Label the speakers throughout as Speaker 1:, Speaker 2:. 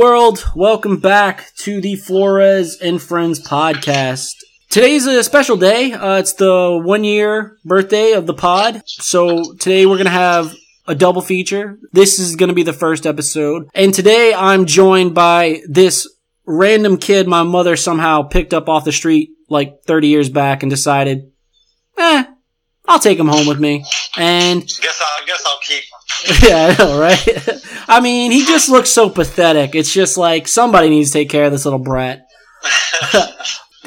Speaker 1: World. Welcome back to the Flores and Friends podcast. Today's a special day. Uh, it's the one year birthday of the pod. So today we're going to have a double feature. This is going to be the first episode. And today I'm joined by this random kid my mother somehow picked up off the street like 30 years back and decided, eh, I'll take him home with me. And
Speaker 2: Guess I'll guess I'll keep. him.
Speaker 1: yeah, I know, right? I mean, he just looks so pathetic. It's just like somebody needs to take care of this little brat.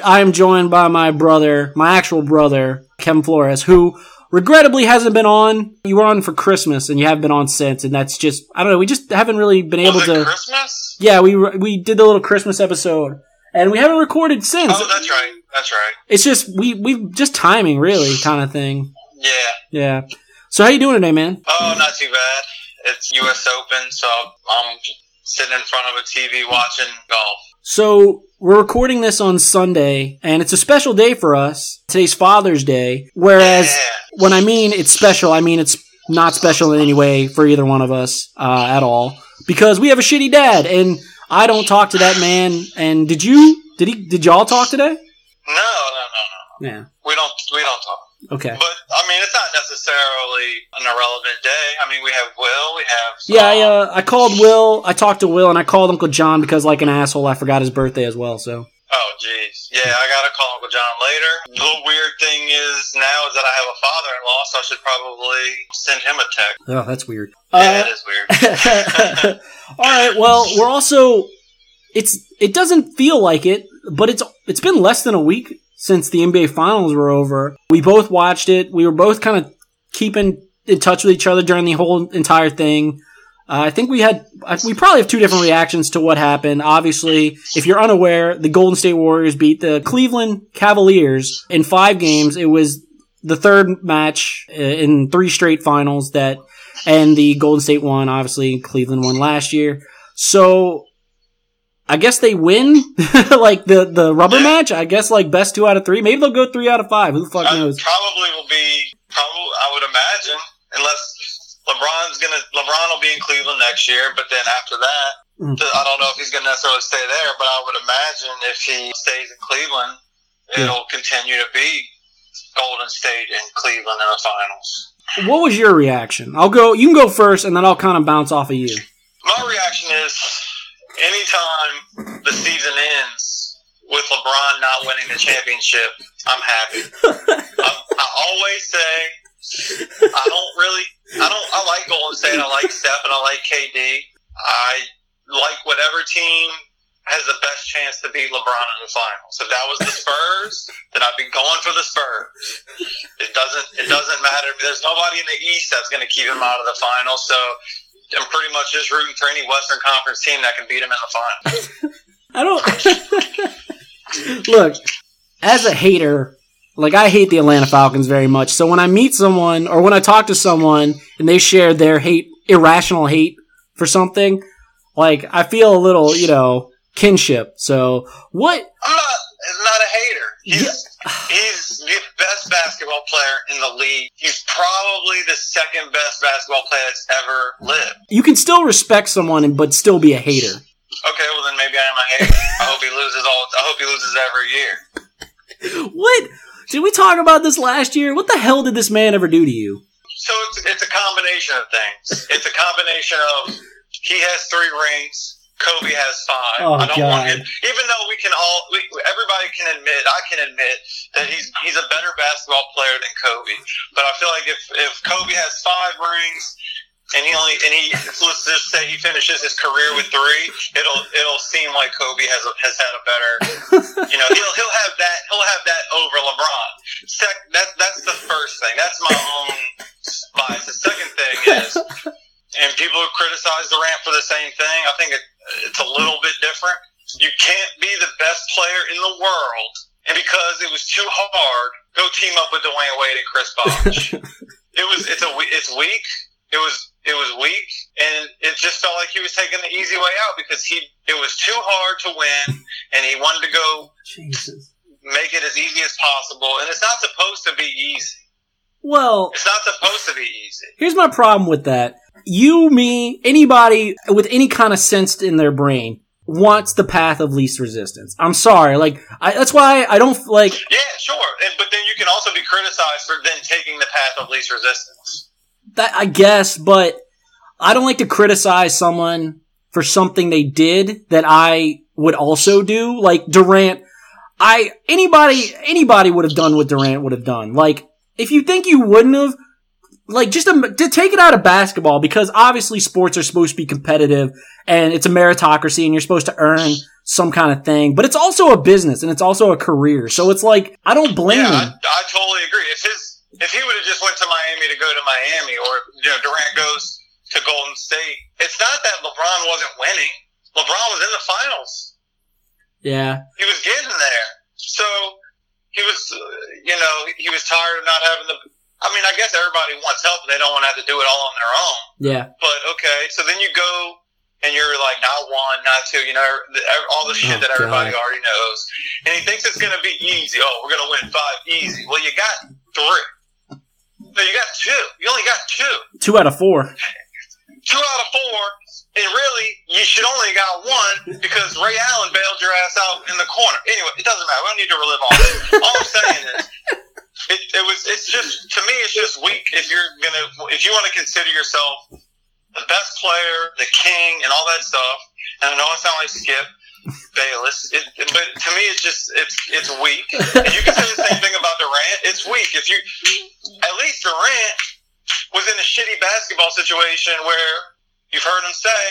Speaker 1: I am joined by my brother, my actual brother, Kevin Flores, who regrettably hasn't been on. You were on for Christmas, and you haven't been on since, and that's just I don't know. We just haven't really been able to.
Speaker 2: Christmas?
Speaker 1: Yeah, we we did the little Christmas episode, and we haven't recorded since.
Speaker 2: Oh, that's right. That's right.
Speaker 1: It's just we we just timing really kind of thing.
Speaker 2: Yeah.
Speaker 1: Yeah. So how you doing today, man?
Speaker 2: Oh, not too bad. It's U.S. Open, so I'm sitting in front of a TV watching golf.
Speaker 1: So we're recording this on Sunday, and it's a special day for us. Today's Father's Day. Whereas
Speaker 2: Yeah.
Speaker 1: when I mean it's special, I mean it's not special in any way for either one of us uh, at all because we have a shitty dad, and I don't talk to that man. And did you? Did he? Did y'all talk today?
Speaker 2: No, no, no, no.
Speaker 1: Yeah.
Speaker 2: We don't. We don't talk.
Speaker 1: Okay.
Speaker 2: But I mean, it's not necessarily an irrelevant day. I mean, we have Will. We have.
Speaker 1: Yeah, I, uh, I called Will. I talked to Will, and I called Uncle John because, like an asshole, I forgot his birthday as well. So
Speaker 2: Oh, jeez. Yeah, I gotta call Uncle John later. The weird thing is now is that I have a father-in-law, so I should probably send him a text.
Speaker 1: oh, that's weird.
Speaker 2: Yeah,
Speaker 1: Uh,
Speaker 2: it is weird.
Speaker 1: All right. Well, we're also it's it doesn't feel like it, but it's it's been less than a week since the NBA finals were over. We both watched it. We were both kind of keeping in touch with each other during the whole entire thing. Uh, I think we had we probably have two different reactions to what happened. Obviously, if you're unaware, the Golden State Warriors beat the Cleveland Cavaliers in 5 games. It was the third match uh, in three straight finals that and the Golden State won. Obviously, Cleveland won last year. So I guess they win like the the rubber
Speaker 2: Yeah.
Speaker 1: match. I guess like best two out of three. Maybe they'll go three out of five. Who the fuck
Speaker 2: Uh,
Speaker 1: knows?
Speaker 2: probably will be probably I would imagine unless LeBron's gonna LeBron will be in Cleveland next year, but then after that,
Speaker 1: Mm.
Speaker 2: th- I don't know if he's gonna necessarily stay there, but I would imagine if he stays in Cleveland,
Speaker 1: Yeah.
Speaker 2: it'll continue to be Golden State and Cleveland in the finals.
Speaker 1: What was your reaction? I'll go. You can go first, and then I'll kind of bounce off of you.
Speaker 2: My reaction is anytime the season ends with LeBron not winning the championship, I'm happy. I, um, I always say I don't really. I don't. I like Golden State. I like Steph, and I like KD. I like whatever team has the best chance to beat LeBron in the finals. If that was the Spurs, then I'd be going for the Spurs. It doesn't. It doesn't matter. There's nobody in the East that's going to keep him out of the finals. So I'm pretty much just rooting for any Western Conference team that can beat him in the finals.
Speaker 1: I don't look as a hater. Like I hate the Atlanta Falcons very much. So when I meet someone or when I talk to someone and they share their hate, irrational hate for something, like I feel a little, you know, kinship. So what?
Speaker 2: I'm not. Not a hater. He's he's the best basketball player in the league. He's probably the second best basketball player that's ever lived.
Speaker 1: You can still respect someone but still be a hater.
Speaker 2: Okay, well then maybe I am a hater. I hope he loses all. I hope he loses every year.
Speaker 1: What? Did we talk about this last year? What the hell did this man ever do to you?
Speaker 2: So it's it's a combination of things. It's a combination of he has three rings. Kobe has five.
Speaker 1: Oh,
Speaker 2: I don't want
Speaker 1: God.
Speaker 2: it. Even though we can all, we, everybody can admit, I can admit that he's he's a better basketball player than Kobe. But I feel like if if Kobe has five rings and he only and he let's just say he finishes his career with three, it'll it'll seem like Kobe has has had a better. You know, he'll he'll have that he'll have that over LeBron. Sec, that that's the first thing. That's my own bias. The second thing is and people who criticize Durant for the same thing. I think it, it's a little bit different. You can't be the best player in the world, and because it was too hard, go team up with Dwyane Wade and Chris Bosh. it was it's a it's weak. It was it was weak, and it just felt like he was taking the easy way out because he it was too hard to win, and he wanted to go
Speaker 1: Jesus.
Speaker 2: make it as easy as possible. And it's not supposed to be easy.
Speaker 1: Well,
Speaker 2: It's not supposed to be easy.
Speaker 1: here's my problem with that. you, me, anybody with any kind of sense in their brain wants the path of least resistance. I'm sorry, like I, that's why I don't like.
Speaker 2: Yeah, sure, and, but then you can also be criticized for then taking the path of least resistance.
Speaker 1: That I guess, but I don't like to criticize someone for something they did that I would also do. Like Durant, I anybody anybody would have done what Durant would have done. Like if you think you wouldn't have, like just to, to take it out of basketball because obviously sports are supposed to be competitive and it's a meritocracy and you're supposed to earn some kind of thing, but it's also a business and it's also a career. So it's like I don't blame
Speaker 2: Yeah, I. I totally agree. If his if he would have just went to Miami to go to Miami, or you know Durant goes to Golden State, it's not that LeBron wasn't winning. LeBron was in the finals.
Speaker 1: Yeah,
Speaker 2: He was getting there. He was, you know, he was tired of not having the. I mean, I guess everybody wants help, and they don't want to have to do it all on their own.
Speaker 1: yeah,
Speaker 2: But okay, so then you go and you're like not one, not two, you know, all the shit
Speaker 1: Oh,
Speaker 2: that everybody
Speaker 1: God.
Speaker 2: already knows, and he thinks it's gonna be easy. Oh, we're gonna win five easy. Well, you got three. No, you got two. You only got two.
Speaker 1: two out of four.
Speaker 2: Two out of four, and really, you should only got one because Ray Allen bailed your ass out in the corner. Anyway, it doesn't matter. We don't need to relive all this. all I'm saying is, it, it was. It's just to me, it's just weak if you're gonna if you want to consider yourself the best player, the king, and all that stuff. And I know I sound like Skip Bayless, it, but to me, it's just it's it's weak. And you can say the same thing about Durant. It's weak if you at least Durant was in a shitty basketball situation where you've heard him say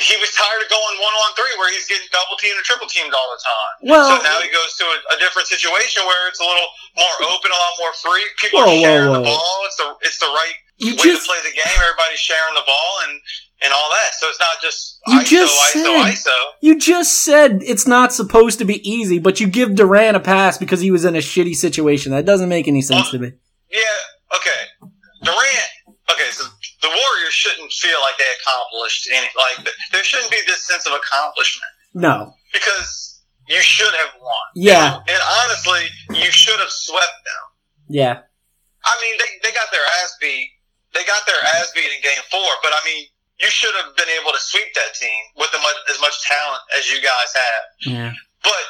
Speaker 2: he was tired of going one on three where he's getting double teamed or triple teamed all the time.
Speaker 1: Well-
Speaker 2: so now he goes to a, a different situation where it's a little more open, a lot more free. People
Speaker 1: Whoa,
Speaker 2: are sharing
Speaker 1: whoa.
Speaker 2: the ball. It's the it's the right
Speaker 1: You
Speaker 2: way
Speaker 1: just
Speaker 2: to play the game. Everybody's sharing the ball and and all that. So it's not just
Speaker 1: You
Speaker 2: ISO,
Speaker 1: just said-
Speaker 2: ISO.
Speaker 1: you just said it's not supposed to be easy, but you give Durant a pass because he was in a shitty situation. That doesn't make any sense to me.
Speaker 2: Yeah. Okay. Durant. Okay. So the Warriors shouldn't feel like they accomplished any. Like there shouldn't be this sense of accomplishment
Speaker 1: No.
Speaker 2: because you should have won.
Speaker 1: Yeah.
Speaker 2: And honestly, you should have swept them.
Speaker 1: Yeah.
Speaker 2: I mean, they, they got their ass beat. They got their ass beat in game four, but I mean, you should have been able to sweep that team with much, as much talent as you guys have.
Speaker 1: Yeah.
Speaker 2: But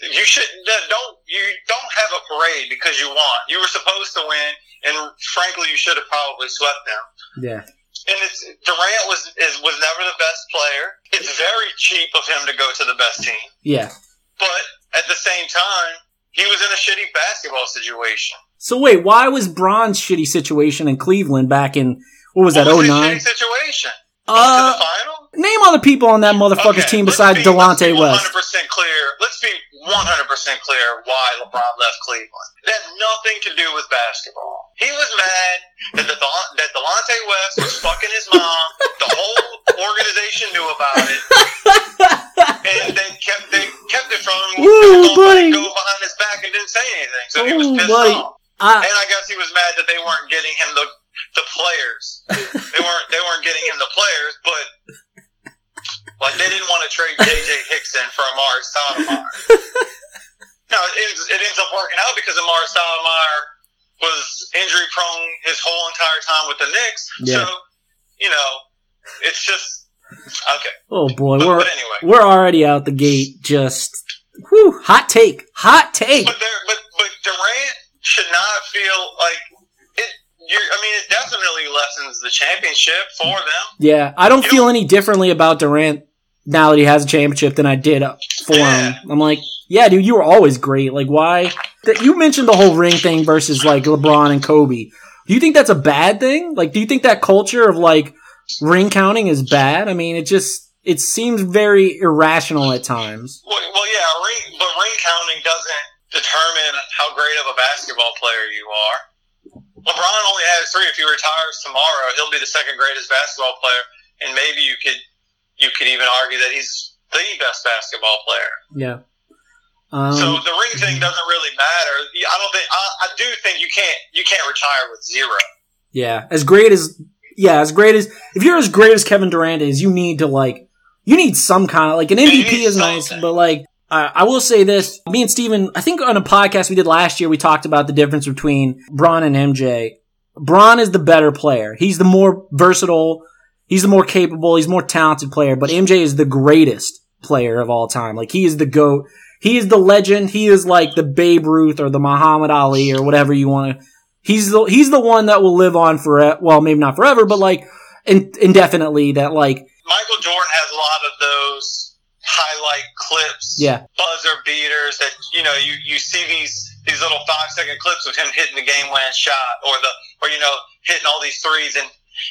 Speaker 2: you should don't you don't have a parade because you won. You were supposed to win, and frankly, you should have probably swept them.
Speaker 1: Yeah.
Speaker 2: And it's Durant was is, was never the best player. It's very cheap of him to go to the best team,
Speaker 1: Yeah.
Speaker 2: but at the same time, he was in a shitty basketball situation.
Speaker 1: So wait, why was Bron's shitty situation in Cleveland back in what was that? Oh nine.
Speaker 2: situation?
Speaker 1: Uh,
Speaker 2: the final.
Speaker 1: name other people on that motherfucker's
Speaker 2: Okay,
Speaker 1: team besides Delonte West.
Speaker 2: 100% clear. Let's be 100% clear why LeBron left Cleveland. It had nothing to do with basketball. He was mad that the that Delonte West was fucking his mom. The whole organization knew about it, and they kept they kept it from him.
Speaker 1: Buddy.
Speaker 2: Go behind his back and didn't say anything. So he was pissed
Speaker 1: buddy.
Speaker 2: off.
Speaker 1: I,
Speaker 2: And I guess he was mad that they weren't getting him the the players. they weren't they weren't getting him the players, but like they didn't want to trade JJ Hickson for Amar'e Stoudemire. no, it ends, it ends up working out because Amar'e Stoudemire was injury prone his whole entire time with the Knicks.
Speaker 1: Yeah.
Speaker 2: So you know, it's just okay.
Speaker 1: oh boy,
Speaker 2: But,
Speaker 1: we're
Speaker 2: but anyway,
Speaker 1: we're already out the gate. Just whew, hot take, hot take.
Speaker 2: but there, but but Durant should not feel like it. You're, I mean, it definitely lessens the championship for them.
Speaker 1: Yeah, I don't
Speaker 2: You
Speaker 1: feel any differently about Durant now that he has a championship than I did for him. I'm like, yeah, dude, you were always great. Like, why? That you mentioned the whole ring thing versus like LeBron and Kobe. Do you think that's a bad thing? Like, do you think that culture of like ring counting is bad? I mean, it just it seems very irrational at times.
Speaker 2: Well, well, yeah, ring, but ring counting doesn't determine how great of a basketball player you are. LeBron only has three. If he retires tomorrow, he'll be the second greatest basketball player, and maybe you could you could even argue that he's the best basketball player.
Speaker 1: Yeah. Um,
Speaker 2: so the ring thing doesn't really matter. I don't think I, I do think you can't you can't retire with zero.
Speaker 1: Yeah, as great as yeah, as great as if you're as great as Kevin Durant is, you need to like you need some kind of like an MVP is nice, but like I I will say this: me and Steven, I think on a podcast we did last year, we talked about the difference between Bron and MJ. Bron is the better player. He's the more versatile. He's the more capable. He's more talented player. But MJ is the greatest player of all time. Like he is the goat. He is the legend. He is like the Babe Ruth or the Muhammad Ali or whatever you want to. He's the he's the one that will live on forever. Well, maybe not forever, but like in, indefinitely. That like
Speaker 2: Michael Jordan has a lot of those highlight clips,
Speaker 1: Yeah.
Speaker 2: buzzer beaters that you know you you see these these little five second clips of him hitting the game winning shot or the or you know hitting all these threes and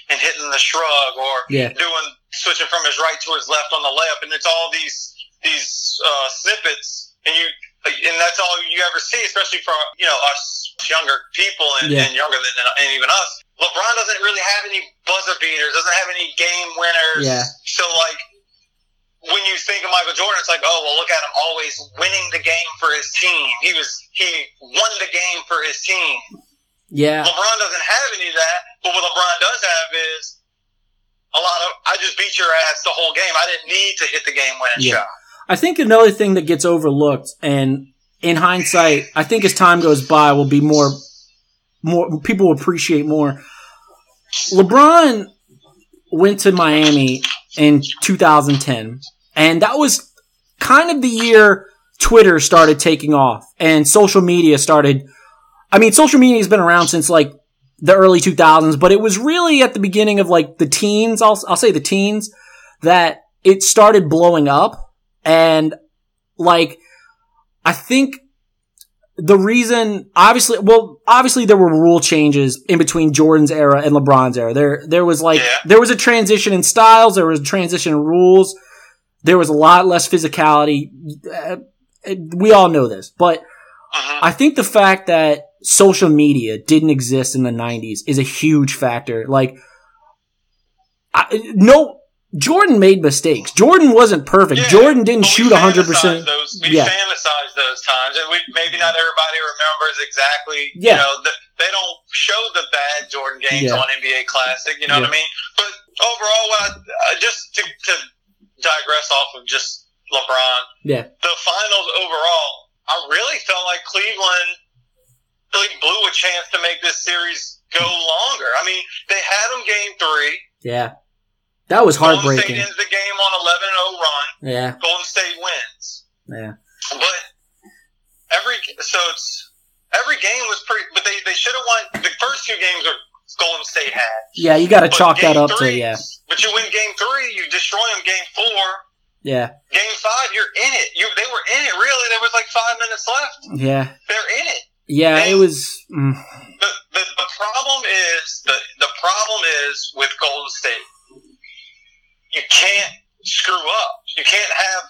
Speaker 2: and hitting the shrug or
Speaker 1: Yeah.
Speaker 2: doing switching from his right to his left on the layup and it's all these these uh, snippets and you and that's all you ever see especially for you know us younger people and,
Speaker 1: Yeah.
Speaker 2: and younger than and even us LeBron doesn't really have any buzzer beaters doesn't have any game winners
Speaker 1: Yeah.
Speaker 2: so like when you think of Michael Jordan, it's like, oh well, look at him always winning the game for his team. He was he won the game for his team.
Speaker 1: Yeah.
Speaker 2: LeBron doesn't have any of that, but what LeBron does have is a lot of I just beat your ass the whole game. I didn't need to hit the game winning
Speaker 1: Yeah.
Speaker 2: shot.
Speaker 1: I think another thing that gets overlooked, and in hindsight, I think as time goes by, will be more, more people will appreciate more. LeBron went to Miami in 2010, and that was kind of the year Twitter started taking off and social media started. I mean, social media has been around since like the early 2000s, but it was really at the beginning of like the teens. I'll, I'll say the teens that it started blowing up and like, I think the reason, obviously, well, obviously there were rule changes in between Jordan's era and LeBron's era. There, there was like,
Speaker 2: Yeah.
Speaker 1: there was a transition in styles. There was a transition in rules. There was a lot less physicality. Uh, we all know this, but
Speaker 2: Mhm.
Speaker 1: I think the fact that social media didn't exist in the 90s is a huge factor. Like, I, no, Jordan made mistakes. Jordan wasn't perfect.
Speaker 2: Yeah,
Speaker 1: Jordan didn't shoot 100%.
Speaker 2: fantasize Those, we
Speaker 1: Yeah.
Speaker 2: fantasize those times, and we, maybe not everybody remembers exactly.
Speaker 1: Yeah.
Speaker 2: You know, the, they don't show the bad Jordan games
Speaker 1: Yeah.
Speaker 2: on NBA Classic. You know
Speaker 1: Yeah.
Speaker 2: what I mean? But overall, I, uh, just to, to digress off of just LeBron,
Speaker 1: Yeah.
Speaker 2: the finals overall, I really felt like Cleveland really blew a chance to make this series go longer. I mean, they had them game three.
Speaker 1: Yeah. That was
Speaker 2: Golden State
Speaker 1: heartbreaking.
Speaker 2: ends the game on 11 0 run.
Speaker 1: Yeah.
Speaker 2: Golden State wins.
Speaker 1: Yeah.
Speaker 2: But every so it's every game was pretty. But they they should have won the first two games. Are Golden State had.
Speaker 1: Yeah, you got to chalk that up to,
Speaker 2: three-
Speaker 1: yeah.
Speaker 2: But you win game three, you destroy them. Game four,
Speaker 1: Yeah.
Speaker 2: game five, you're in it. You they were in it. Really, there was like five minutes left.
Speaker 1: Yeah.
Speaker 2: They're in it.
Speaker 1: Yeah, it was. Mm,
Speaker 2: The, the, the problem is the the problem is with Golden State. You can't screw up. You can't have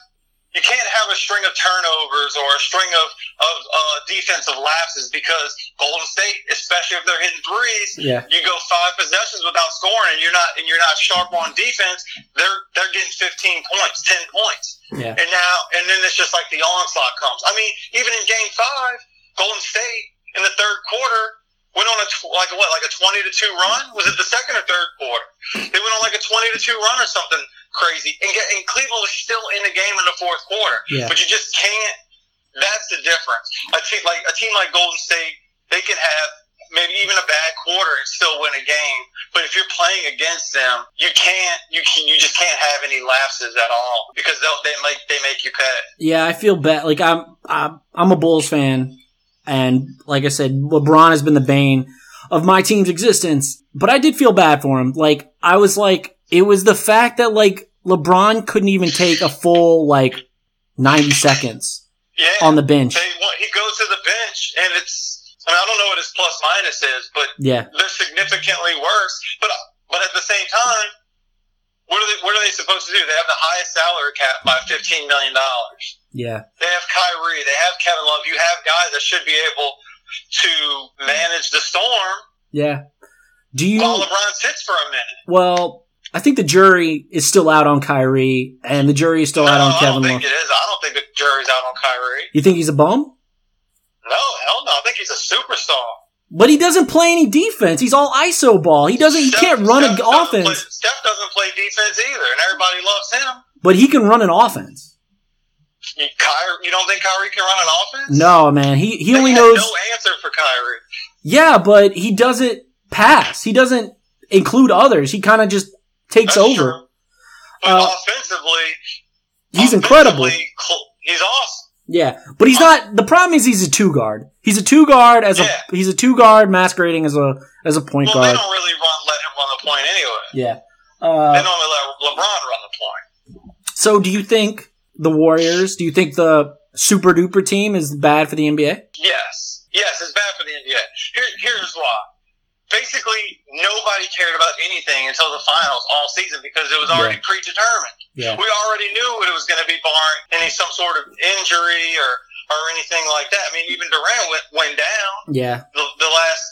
Speaker 2: you can't have a string of turnovers or a string of of uh, defensive lapses because Golden State, especially if they're hitting threes,
Speaker 1: yeah.
Speaker 2: you go five possessions without scoring and you're not and you're not sharp on defense. They're they're getting 15 points, 10 points.
Speaker 1: Yeah.
Speaker 2: And now, and then it's just like the onslaught comes. I mean, even in Game Five, Golden State in the third quarter went on a tw- like what, like a twenty to two run? Was it the second or third quarter? They went on like a twenty to two run or something crazy, and get and Cleveland was still in the game in the fourth quarter.
Speaker 1: Yeah.
Speaker 2: But you just can't. That's the difference. A team like a team like Golden State, they can have maybe even a bad quarter and still win a game. But if you're playing against them, you can't. You can, you just can't have any lapses at all because they'll, they make they make you pay.
Speaker 1: Yeah, I feel bad. Like I'm, I'm, I'm a Bulls fan, and like I said, LeBron has been the bane of my team's existence. But I did feel bad for him. Like I was like, it was the fact that like LeBron couldn't even take a full like ninety seconds
Speaker 2: Yeah.
Speaker 1: on the bench.
Speaker 2: they he goes to the bench and it's. I mean, I don't know what his plus minus is, but
Speaker 1: Yeah,
Speaker 2: they're significantly worse. But but at the same time, what are they what are they supposed to do? They have the highest salary cap by fifteen million dollars.
Speaker 1: Yeah,
Speaker 2: They have Kyrie. They have Kevin Love. You have guys that should be able to manage the storm
Speaker 1: yeah. Do you?
Speaker 2: while LeBron sits for a minute.
Speaker 1: Well, I think the jury is still out on Kyrie, and the jury is still
Speaker 2: no,
Speaker 1: out on Kevin.
Speaker 2: I
Speaker 1: Kevin
Speaker 2: don't
Speaker 1: Love.
Speaker 2: think it is. I don't think the jury's out on Kyrie.
Speaker 1: You think he's a bum?
Speaker 2: No, hell no. I think he's a superstar.
Speaker 1: But he doesn't play any defense. He's all ISO ball. He doesn't. He can't run an
Speaker 2: Steph play-
Speaker 1: offense.
Speaker 2: Steph doesn't play defense either, and everybody loves him.
Speaker 1: But he can run an offense.
Speaker 2: You, Kyrie, you don't think Kyrie can run an offense?
Speaker 1: No, man. He he
Speaker 2: They
Speaker 1: only knows.
Speaker 2: no answer for Kyrie.
Speaker 1: Yeah, but he doesn't. pass. He doesn't include others. He kind of just takes
Speaker 2: That's
Speaker 1: over.
Speaker 2: true. But
Speaker 1: Uh,
Speaker 2: offensively,
Speaker 1: He's incredible.
Speaker 2: offensively, cl- He's awesome.
Speaker 1: Yeah, but he's not. The problem is he's a two guard. He's a two guard as a he's a two guard masquerading as a as a point
Speaker 2: Well, they
Speaker 1: guard.
Speaker 2: don't really run let him run the point anyway.
Speaker 1: Yeah.
Speaker 2: They
Speaker 1: Uh,
Speaker 2: normally let LeBron run the point.
Speaker 1: so do you think the Warriors? Do you think the super duper team is bad for the NBA?
Speaker 2: Yes, yes, it's bad for the NBA. Here, here's why. Basically, nobody cared about anything until the finals all season because it was already predetermined.
Speaker 1: Yeah.
Speaker 2: We already knew what it was going to be, barring any some sort of injury or or anything like that. I mean, even Durant went went down
Speaker 1: Yeah.
Speaker 2: the, the last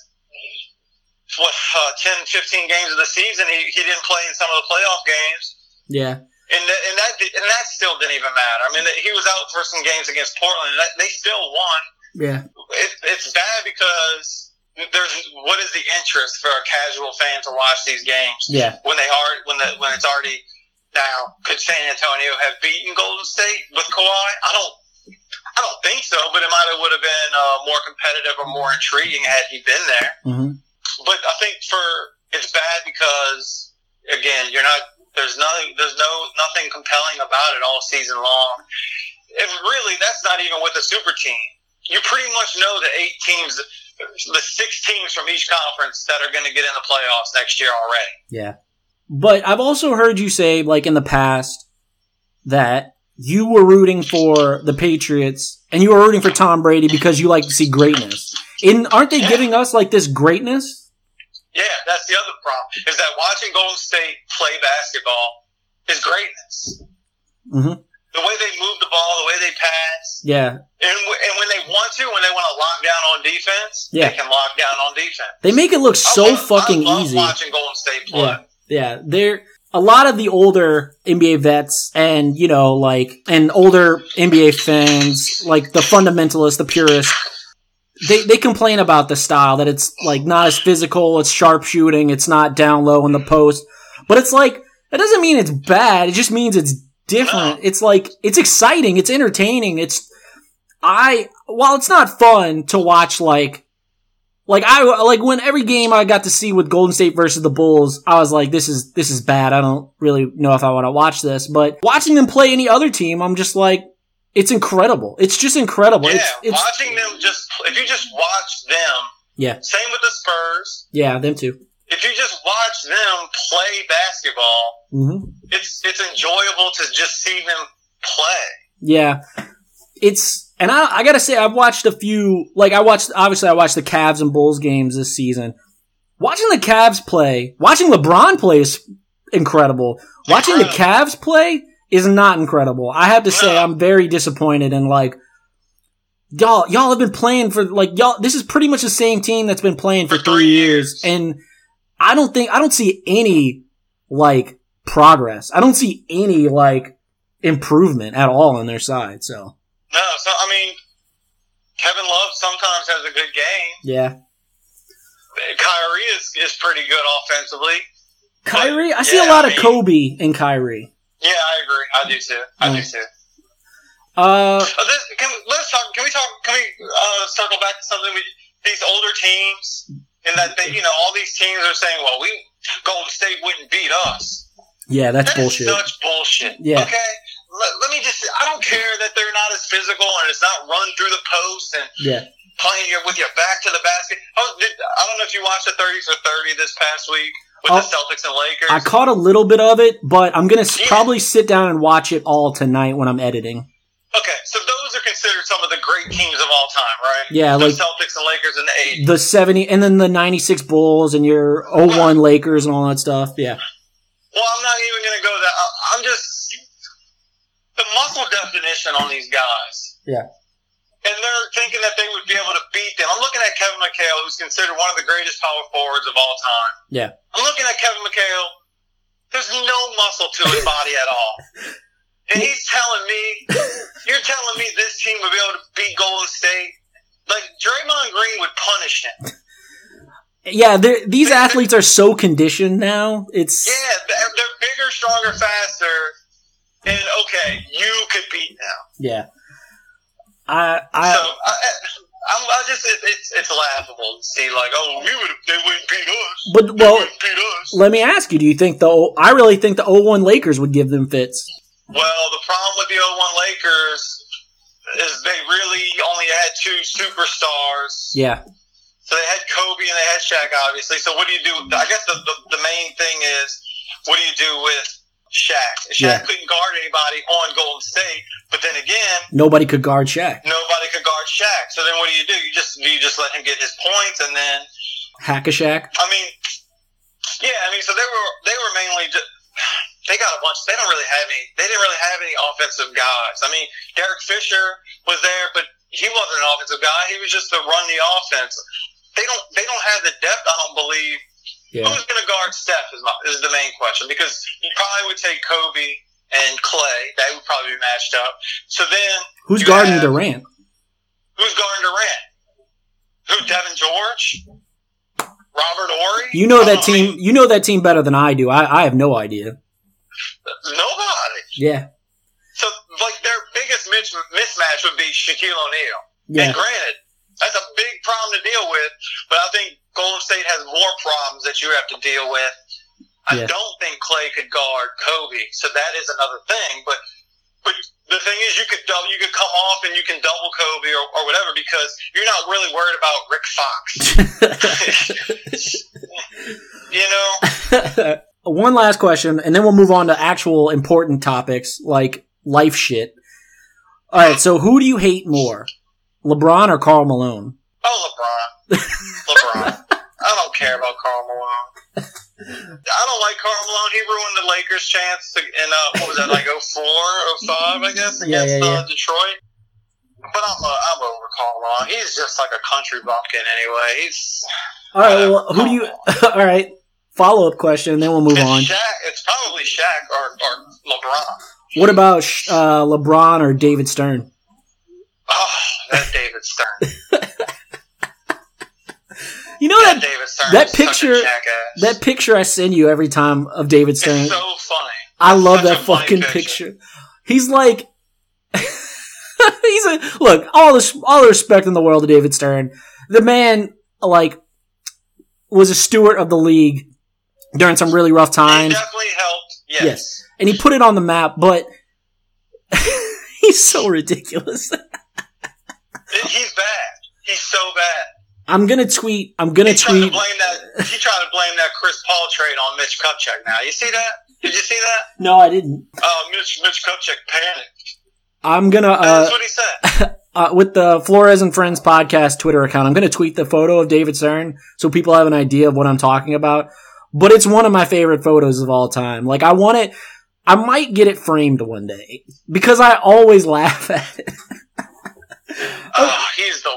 Speaker 2: what uh, 10, 15 games of the season. He, he didn't play in some of the playoff games.
Speaker 1: Yeah.
Speaker 2: And that, and that and that still didn't even matter. I mean, he was out for some games against Portland, and that, they still won.
Speaker 1: Yeah.
Speaker 2: It, it's bad because there's what is the interest for a casual fan to watch these games
Speaker 1: Yeah.
Speaker 2: when they are when the when it's already now? Could San Antonio have beaten Golden State with Kawhi? I don't. I don't think so, but it might have would have been uh, more competitive or more intriguing had he been there.
Speaker 1: hmm
Speaker 2: But I think for it's bad because again, you're not. There's nothing. There's no nothing compelling about it all season long. And really, that's not even with the super team. You pretty much know the eight teams, the six teams from each conference that are going to get in the playoffs next year already.
Speaker 1: Yeah. But I've also heard you say, like in the past, that you were rooting for the Patriots and you were rooting for Tom Brady because you like to see greatness. In aren't they giving us like this greatness?
Speaker 2: Yeah, that's the other problem is that watching Golden State play basketball is greatness.
Speaker 1: hmm
Speaker 2: The way they move the ball, the way they pass,
Speaker 1: Yeah.
Speaker 2: and, w- and when they want to, when they want to lock down on defense,
Speaker 1: Yeah.
Speaker 2: they can lock down on defense.
Speaker 1: They make it look so
Speaker 2: love-
Speaker 1: fucking
Speaker 2: I love
Speaker 1: easy.
Speaker 2: Watching Golden State play.
Speaker 1: Yeah. Yeah. They're a lot of the older NBA vets and, you know, like, and older NBA fans, like the fundamentalists, the purists, they, they complain about the style that it's like not as physical, it's sharp shooting, it's not down low in the post. But it's like, that doesn't mean it's bad, it just means it's different. It's like, it's exciting, it's entertaining, it's, I, while it's not fun to watch like, like I like when every game I got to see with Golden State versus the Bulls, I was like, this is this is bad. I don't really know if I want to watch this. But watching them play any other team, I'm just like, it's incredible. It's just incredible.
Speaker 2: Yeah,
Speaker 1: it's, it's
Speaker 2: watching them just if you just watch them.
Speaker 1: Yeah.
Speaker 2: Same with the Spurs.
Speaker 1: yeah, them too.
Speaker 2: If you just watch them play basketball,
Speaker 1: hmm
Speaker 2: it's it's enjoyable to just see them play.
Speaker 1: Yeah, it's and I I gotta say I've watched a few. Like I watched obviously I watched the Cavs and Bulls games this season. Watching the Cavs play, watching LeBron play is incredible. Watching the. Cavs play is not incredible. I have to say I'm very disappointed and like y'all y'all have been playing for like y'all this is pretty much the same team that's been playing for
Speaker 2: For
Speaker 1: three years
Speaker 2: years.
Speaker 1: and I don't think I don't see any like progress. I don't see any like improvement at all on their side. So
Speaker 2: No, so I mean, Kevin Love sometimes has a good game.
Speaker 1: yeah,
Speaker 2: Kyrie is is pretty good offensively.
Speaker 1: Kyrie. I see a lot
Speaker 2: I
Speaker 1: of
Speaker 2: mean-
Speaker 1: Kobe in Kyrie.
Speaker 2: Yeah, I agree. I do too. I do
Speaker 1: Mm.
Speaker 2: too.
Speaker 1: Uh,
Speaker 2: Uh, this, can, let's talk. Can we talk? Can we uh, circle back to something? We, these older teams, and that they, you know, all these teams are saying, "Well, we Golden State wouldn't beat us."
Speaker 1: yeah, that's
Speaker 2: That
Speaker 1: bullshit.
Speaker 2: such bullshit.
Speaker 1: Yeah.
Speaker 2: Okay. Let, let me just. I don't care that they're not as physical and it's not run through the post and
Speaker 1: Yeah,
Speaker 2: playing your, with your back to the basket. Oh, did, I don't know if you watched the thirty for thirty this past week with
Speaker 1: Oh,
Speaker 2: the Celtics and Lakers.
Speaker 1: I caught a little bit of it, but I'm gonna
Speaker 2: Yeah.
Speaker 1: probably sit down and watch it all tonight when I'm editing.
Speaker 2: okay, so those are considered some of the great teams of all time, right?
Speaker 1: Yeah,
Speaker 2: the
Speaker 1: like
Speaker 2: Celtics and Lakers in the '80s.
Speaker 1: the 70 and then the 96 Bulls and your 01 Lakers and all that stuff. Yeah.
Speaker 2: Well, I'm not even going to go that. I'm just the muscle definition on these guys.
Speaker 1: Yeah.
Speaker 2: And they're thinking that they would be able to beat them. I'm looking at Kevin McHale, who's considered one of the greatest power forwards of all time.
Speaker 1: Yeah.
Speaker 2: I'm looking at Kevin McHale. There's no muscle to his body at all. And he's telling me, you're telling me this team would be able to beat Golden State? Like, Draymond Green would punish him.
Speaker 1: Yeah, these athletes are so conditioned now. It's
Speaker 2: Yeah, they're, they're bigger, stronger, faster. And okay, you could beat them.
Speaker 1: yeah. I I
Speaker 2: so I, I'm, I just it, it's it's laughable to see like oh we would they wouldn't beat us.
Speaker 1: But
Speaker 2: They
Speaker 1: well,
Speaker 2: beat us.
Speaker 1: let me ask you: Do you think the I really think the 0-1 Lakers would give them fits?
Speaker 2: Well, the problem with the 0-1 Lakers is they really only had two superstars.
Speaker 1: Yeah,
Speaker 2: So they had Kobe and they had Shaq, obviously. So what do you do? I guess the, the, the main thing is, what do you do with Shaq? Shaq
Speaker 1: Yeah.
Speaker 2: couldn't guard anybody on Golden State, but then again,
Speaker 1: nobody could guard Shaq.
Speaker 2: nobody could guard Shaq. So then what do you do? You just you just let him get his points, and then
Speaker 1: Hack a Shaq.
Speaker 2: I mean, yeah, I mean, so they were they were mainly just. They got a bunch. They don't really have any. They didn't really have any offensive guys. I mean, Derek Fisher was there, but he wasn't an offensive guy. He was just to run the offense. They don't. They don't have the depth. I don't believe.
Speaker 1: Yeah,
Speaker 2: Who's going to guard Steph is, my, is the main question because you probably would take Kobe and Clay. They would probably be matched up. So then,
Speaker 1: who's guarding
Speaker 2: have-
Speaker 1: Durant?
Speaker 2: who's guarding Durant? Who? Devean George? Robert Horry?
Speaker 1: You know that
Speaker 2: oh, mean,
Speaker 1: team. You know that team better than I do. I, I have no idea.
Speaker 2: Nobody.
Speaker 1: Yeah,
Speaker 2: So, like, their biggest mis- mismatch would be Shaquille O'Neal.
Speaker 1: yeah,
Speaker 2: And granted, that's a big problem to deal with, but I think Golden State has more problems that you have to deal with. I
Speaker 1: Yeah.
Speaker 2: don't think Clay could guard Kobe, so that is another thing. But but the thing is, you could double, you could come off and you can double Kobe or, or whatever because you're not really worried about Rick Fox. you know,
Speaker 1: One last question, and then we'll move on to actual important topics like life shit. All right, so who do you hate more, LeBron or Karl Malone?
Speaker 2: oh LeBron, LeBron. I don't care about Karl Malone. I don't like Karl Malone. He ruined the Lakers' chance to, in uh, what was that like 04, or 05, I guess against
Speaker 1: yeah, yeah.
Speaker 2: Uh, Detroit. But I'm uh, I'm over Karl Malone. He's just like a country bumpkin anyway. He's
Speaker 1: All right, well, who do you? All right, follow up question, and then we'll move
Speaker 2: it's
Speaker 1: on.
Speaker 2: Shaq. It's probably Shaq or, or LeBron.
Speaker 1: What about uh, LeBron or David Stern?
Speaker 2: Oh, that David Stern.
Speaker 1: You know
Speaker 2: That
Speaker 1: that
Speaker 2: David Stern.
Speaker 1: that
Speaker 2: is such a
Speaker 1: picture- that picture I send you every time of David Stern.
Speaker 2: It's so funny.
Speaker 1: I love
Speaker 2: such
Speaker 1: that fucking
Speaker 2: picture.
Speaker 1: picture. He's like, he's a look. All the all the respect in the world to David Stern. The man like was a steward of the league during some really rough
Speaker 2: He
Speaker 1: times.
Speaker 2: definitely helped. Yes.
Speaker 1: Yes. and he put it on the map. But he's so ridiculous.
Speaker 2: He's bad. He's so bad.
Speaker 1: I'm gonna tweet. I'm gonna
Speaker 2: He tried to blame that. He tried to blame that Chris Paul trade on Mitch Kupchak. Now you see that? Did you see that?
Speaker 1: No, I didn't.
Speaker 2: Uh, Mitch Mitch Kupchak panicked.
Speaker 1: I'm gonna
Speaker 2: That's
Speaker 1: uh,
Speaker 2: what he said.
Speaker 1: uh with the Flores and Friends podcast Twitter account. I'm gonna tweet the photo of David Stern so people have an idea of what I'm talking about. But it's one of my favorite photos of all time. Like I want it. I might get it framed one day because I always laugh at it.
Speaker 2: Oh, he's the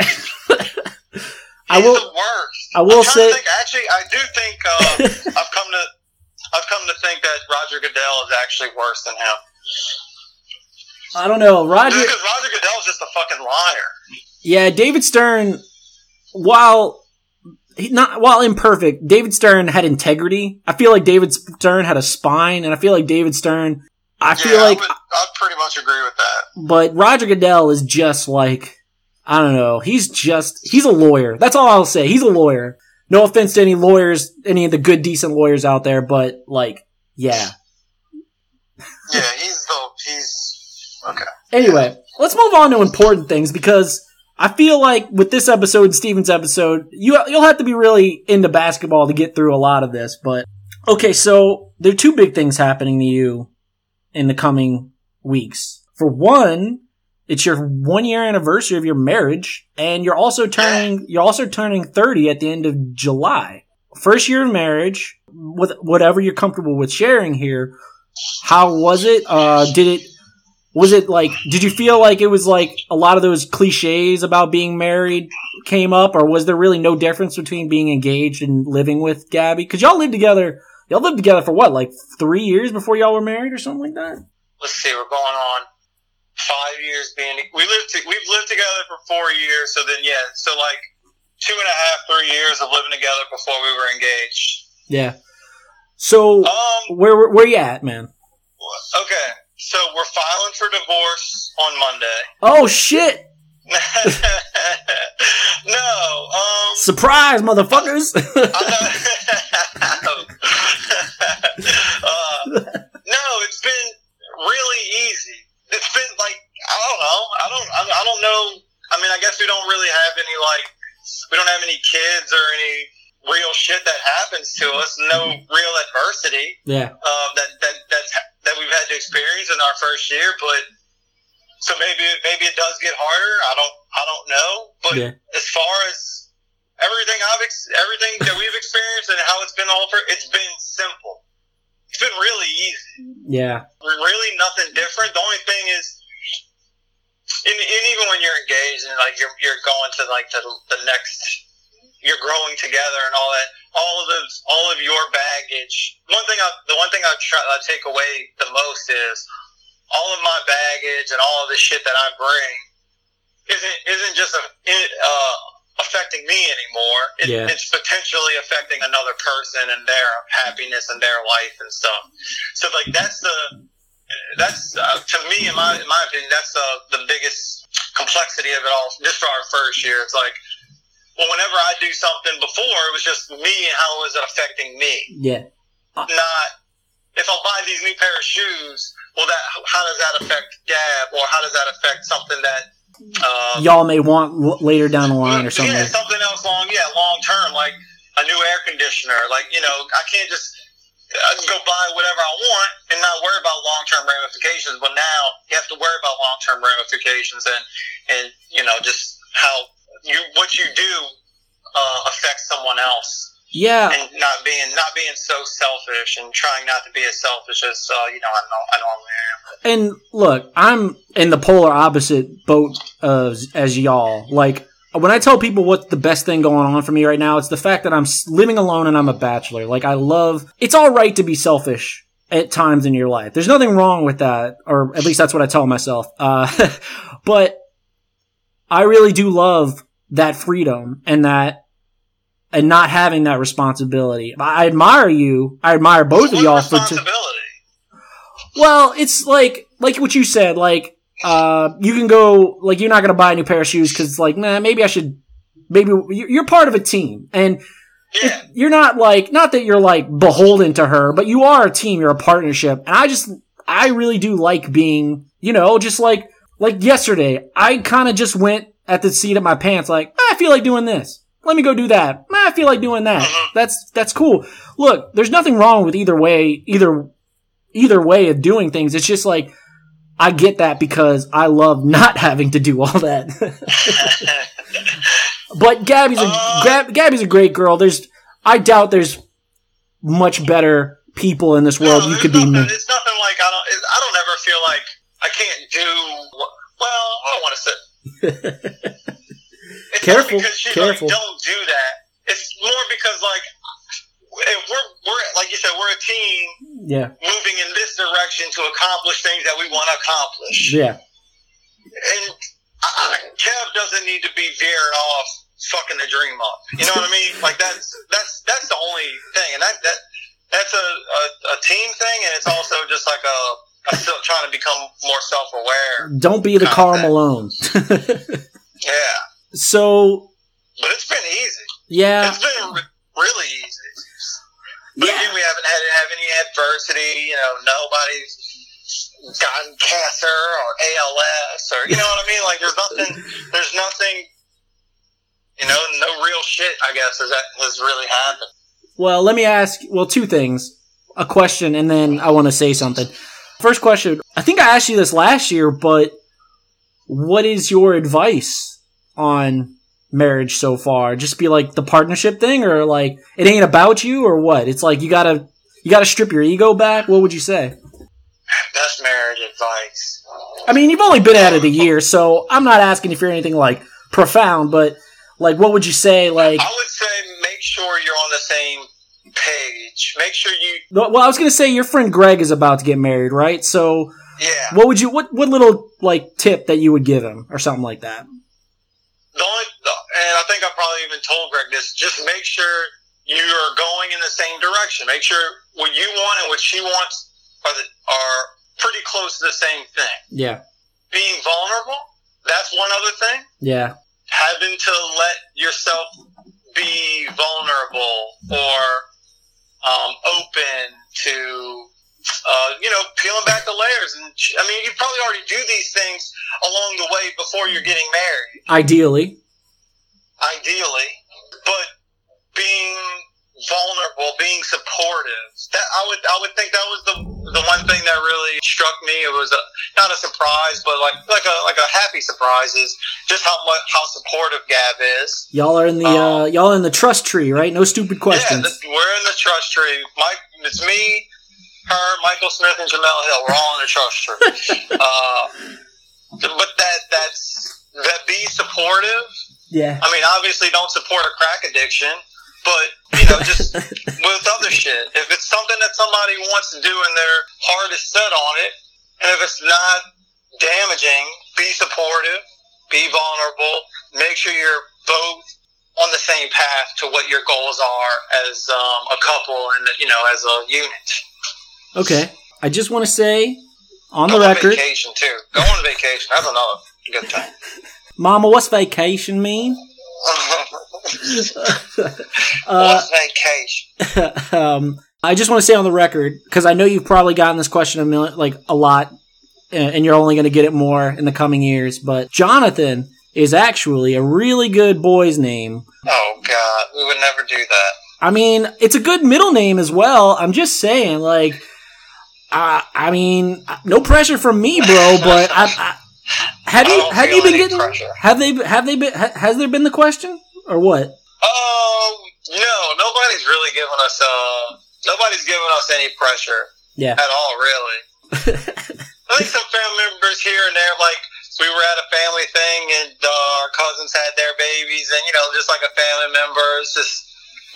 Speaker 2: worst.
Speaker 1: I
Speaker 2: He's
Speaker 1: will-
Speaker 2: the worst.
Speaker 1: I will
Speaker 2: I'm
Speaker 1: say-
Speaker 2: To think, actually, I do think uh, I've come to. I've come to think that Roger Goodell is actually worse than him.
Speaker 1: I don't know, Roger.
Speaker 2: Because Roger Goodell's just a fucking liar.
Speaker 1: Yeah, David Stern, while not while imperfect, David Stern had integrity. I feel like David Stern had a spine, and I feel like David Stern. I feel like,
Speaker 2: I would, I'd pretty much agree with that.
Speaker 1: but Roger Goodell is just like I don't know. He's just he's a lawyer. That's all I'll say. He's a lawyer. No offense to any lawyers, any of the good, decent lawyers out there, but like, yeah.
Speaker 2: Yeah, he's the he's okay.
Speaker 1: Anyway, let's move on to important things because I feel like with this episode and Steven's episode, you you'll have to be really into basketball to get through a lot of this. But okay, so there are two big things happening to you in the coming weeks. For one, it's your one year anniversary of your marriage, and you're also turning you're also turning thirty at the end of July. First year of marriage, with whatever you're comfortable with sharing here. How was it? Uh, did it was it like did you feel like it was like a lot of those cliches about being married came up or was there really no difference between being engaged and living with gabby because y'all lived together y'all lived together for what like three years before y'all were married or something like that
Speaker 2: Let's see, we're going on five years being. We lived. To, we've lived together for four years. So then, yeah. So like two and a half, three years of living together before we were engaged.
Speaker 1: yeah so
Speaker 2: Um.
Speaker 1: where where, where you at man
Speaker 2: Okay. So we're filing for divorce on Monday.
Speaker 1: oh shit
Speaker 2: no, um,
Speaker 1: Surprise, motherfuckers!
Speaker 2: Uh, no, it's been really easy. It's been like I don't know. I don't. I, don't know. I mean, I guess we don't really have any like we don't have any kids or any real shit that happens to us. No real adversity
Speaker 1: yeah,
Speaker 2: uh, that that that's that we've had to experience in our first year. But so maybe maybe it does get harder. I don't I don't know. But
Speaker 1: Yeah.
Speaker 2: as far as everything I've ex- everything that we've experienced and how it's been all for, it's been simple. It's been really easy.
Speaker 1: yeah,
Speaker 2: Really nothing different. The only thing is. And, and even when you're engaged and like you're, you're going to like the, the next you're growing together and all that. All of those, all of your baggage. One thing, I, the one thing I try I take away the most is all of my baggage and all of the shit that I bring isn't isn't just a, uh, affecting me anymore. It,
Speaker 1: Yeah.
Speaker 2: It's potentially affecting another person and their happiness and their life and stuff. So like that's the that's uh, to me in my in my opinion that's uh, the biggest complexity of it all. Just for our first year, it's like well, whenever I do something before, it was just me and how was it affecting me,
Speaker 1: yeah,
Speaker 2: not if I buy these new pair of shoes. Well, that how does that affect Gab, or how does that affect something that um,
Speaker 1: y'all may want later down the line or something.
Speaker 2: yeah, something else long, yeah, long term, like a new air conditioner. Like you know, I can't just uh, go buy whatever I want and not worry about long term ramifications. But now you have to worry about long term ramifications and and you know just how you what you do uh, affects someone else
Speaker 1: Yeah,
Speaker 2: and not being not being so selfish and trying not to be as selfish as uh, you know I know I normally am.
Speaker 1: and look, I'm in the polar opposite boat as, as y'all. Like when I tell people what's the best thing going on for me right now, it's the fact that I'm living alone and I'm a bachelor. Like I love. It's all right to be selfish at times in your life. There's nothing wrong with that, or at least that's what I tell myself. Uh, but I really do love that freedom and that. And not having that responsibility. I admire you. I admire both of y'all for. T- well, it's like like what you said. Like uh, you can go like you're not gonna buy a new pair of shoes because like nah, maybe I should. Maybe you're part of a team, and
Speaker 2: yeah.
Speaker 1: you're not like not that you're like beholden to her, but you are a team. You're a partnership, and I just I really do like being you know just like like yesterday. I kind of just went at the seat of my pants, like "Ah, I feel like doing this. Let me go do that. I feel like doing that.
Speaker 2: Mhm.
Speaker 1: That's that's cool. Look, there's nothing wrong with either way, either either way of doing things. It's just like I get that because I love not having to do all that. but Gabby's a
Speaker 2: Uh,
Speaker 1: Gab, Gabby's a great girl. There's I doubt there's much better people in this world
Speaker 2: No,
Speaker 1: you could be.
Speaker 2: nothing,
Speaker 1: me.
Speaker 2: It's nothing like I don't. I don't ever feel like I can't do. Well, I don't want to say.
Speaker 1: Careful,
Speaker 2: because she's
Speaker 1: careful.
Speaker 2: like, don't do that. It's more because like if we're we're like you said, we're a team
Speaker 1: yeah,
Speaker 2: moving in this direction to accomplish things that we want to accomplish.
Speaker 1: yeah,
Speaker 2: And Kev doesn't need to be veering off, fucking the dream up. You know what I mean? Like that's that's that's the only thing, and that that that's a a, a team thing, and it's also just like a. I'm still trying to become more self-aware.
Speaker 1: Don't be the Karl Malone.
Speaker 2: Yeah,
Speaker 1: so
Speaker 2: but it's been easy.
Speaker 1: yeah,
Speaker 2: It's been re- really easy. But
Speaker 1: Yeah.
Speaker 2: again, we haven't had to have any adversity. You know, nobody's gotten cancer or ALS or you know what I mean. Like there's nothing. There's nothing. You know, no real shit. I guess is that has really happened.
Speaker 1: Well, let me ask. Well, two things: a question, and then I want to say something. First question: I think I asked you this last year, but what is your advice on marriage so far? Just be like the partnership thing, or like it ain't about you, or what? It's like you gotta you gotta strip your ego back. What would you say?
Speaker 2: Best marriage advice.
Speaker 1: I mean, you've only been at it a year, so I'm not asking if you're anything like profound, but like, what would you say? Like,
Speaker 2: I would say make sure you're on the same page. Make sure you.
Speaker 1: well, I was gonna say your friend Greg is about to get married, right? So.
Speaker 2: Yeah.
Speaker 1: What would you what what little like tip that you would give him or something like that?
Speaker 2: The only, and I think I probably even told Greg this. Just make sure you are going in the same direction. Make sure what you want and what she wants are the, are pretty close to the same thing.
Speaker 1: Yeah.
Speaker 2: Being vulnerable. That's one other thing.
Speaker 1: Yeah.
Speaker 2: having to let yourself be vulnerable or um, open to uh, you know, peeling back the layers. And I mean, you probably already do these things along the way before you're getting married.
Speaker 1: Ideally.
Speaker 2: Ideally. But being vulnerable, being supportive. That I would I would think that was the the one thing that really struck me. It was a, not a surprise, but like like a like a happy surprise is just how much how supportive Gab is.
Speaker 1: Y'all are in the um, uh, y'all in the trust tree, right? No stupid questions.
Speaker 2: Yeah, we're in the trust tree. Mike, it's me, her, Michael Smith, and Jemele Hill. We're all in the trust tree. uh, but that that's that be supportive.
Speaker 1: Yeah.
Speaker 2: I mean, obviously, don't support a crack addiction but you know, just with other shit, if it's something that somebody wants to do and their heart is set on it, and if it's not damaging, be supportive, be vulnerable, make sure you're both on the same path to what your goals are as um, a couple and you know as a unit.
Speaker 1: Okay, I just want to say on
Speaker 2: Go
Speaker 1: the record,
Speaker 2: on vacation too. Go on vacation. That's another good thing.
Speaker 1: Mama, what's vacation mean?
Speaker 2: uh, vacation?
Speaker 1: um, I just want to say on the record because I know you've probably gotten this question a million, like a lot, and you're only going to get it more in the coming years. But Jonathan is actually a really good boy's name.
Speaker 2: Oh God, we would never do that.
Speaker 1: I mean, it's a good middle name as well. I'm just saying, like, uh, I mean, no pressure from me, bro. But I, I, have you have you been getting
Speaker 2: pressure.
Speaker 1: have they have they been has there been the question or what?
Speaker 2: Um, no, nobody's really giving us uh nobody's giving us any pressure.
Speaker 1: Yeah.
Speaker 2: At all, really. I think some family members here and there, like we were at a family thing and uh, our cousins had their babies, and you know, just like a family member, it's just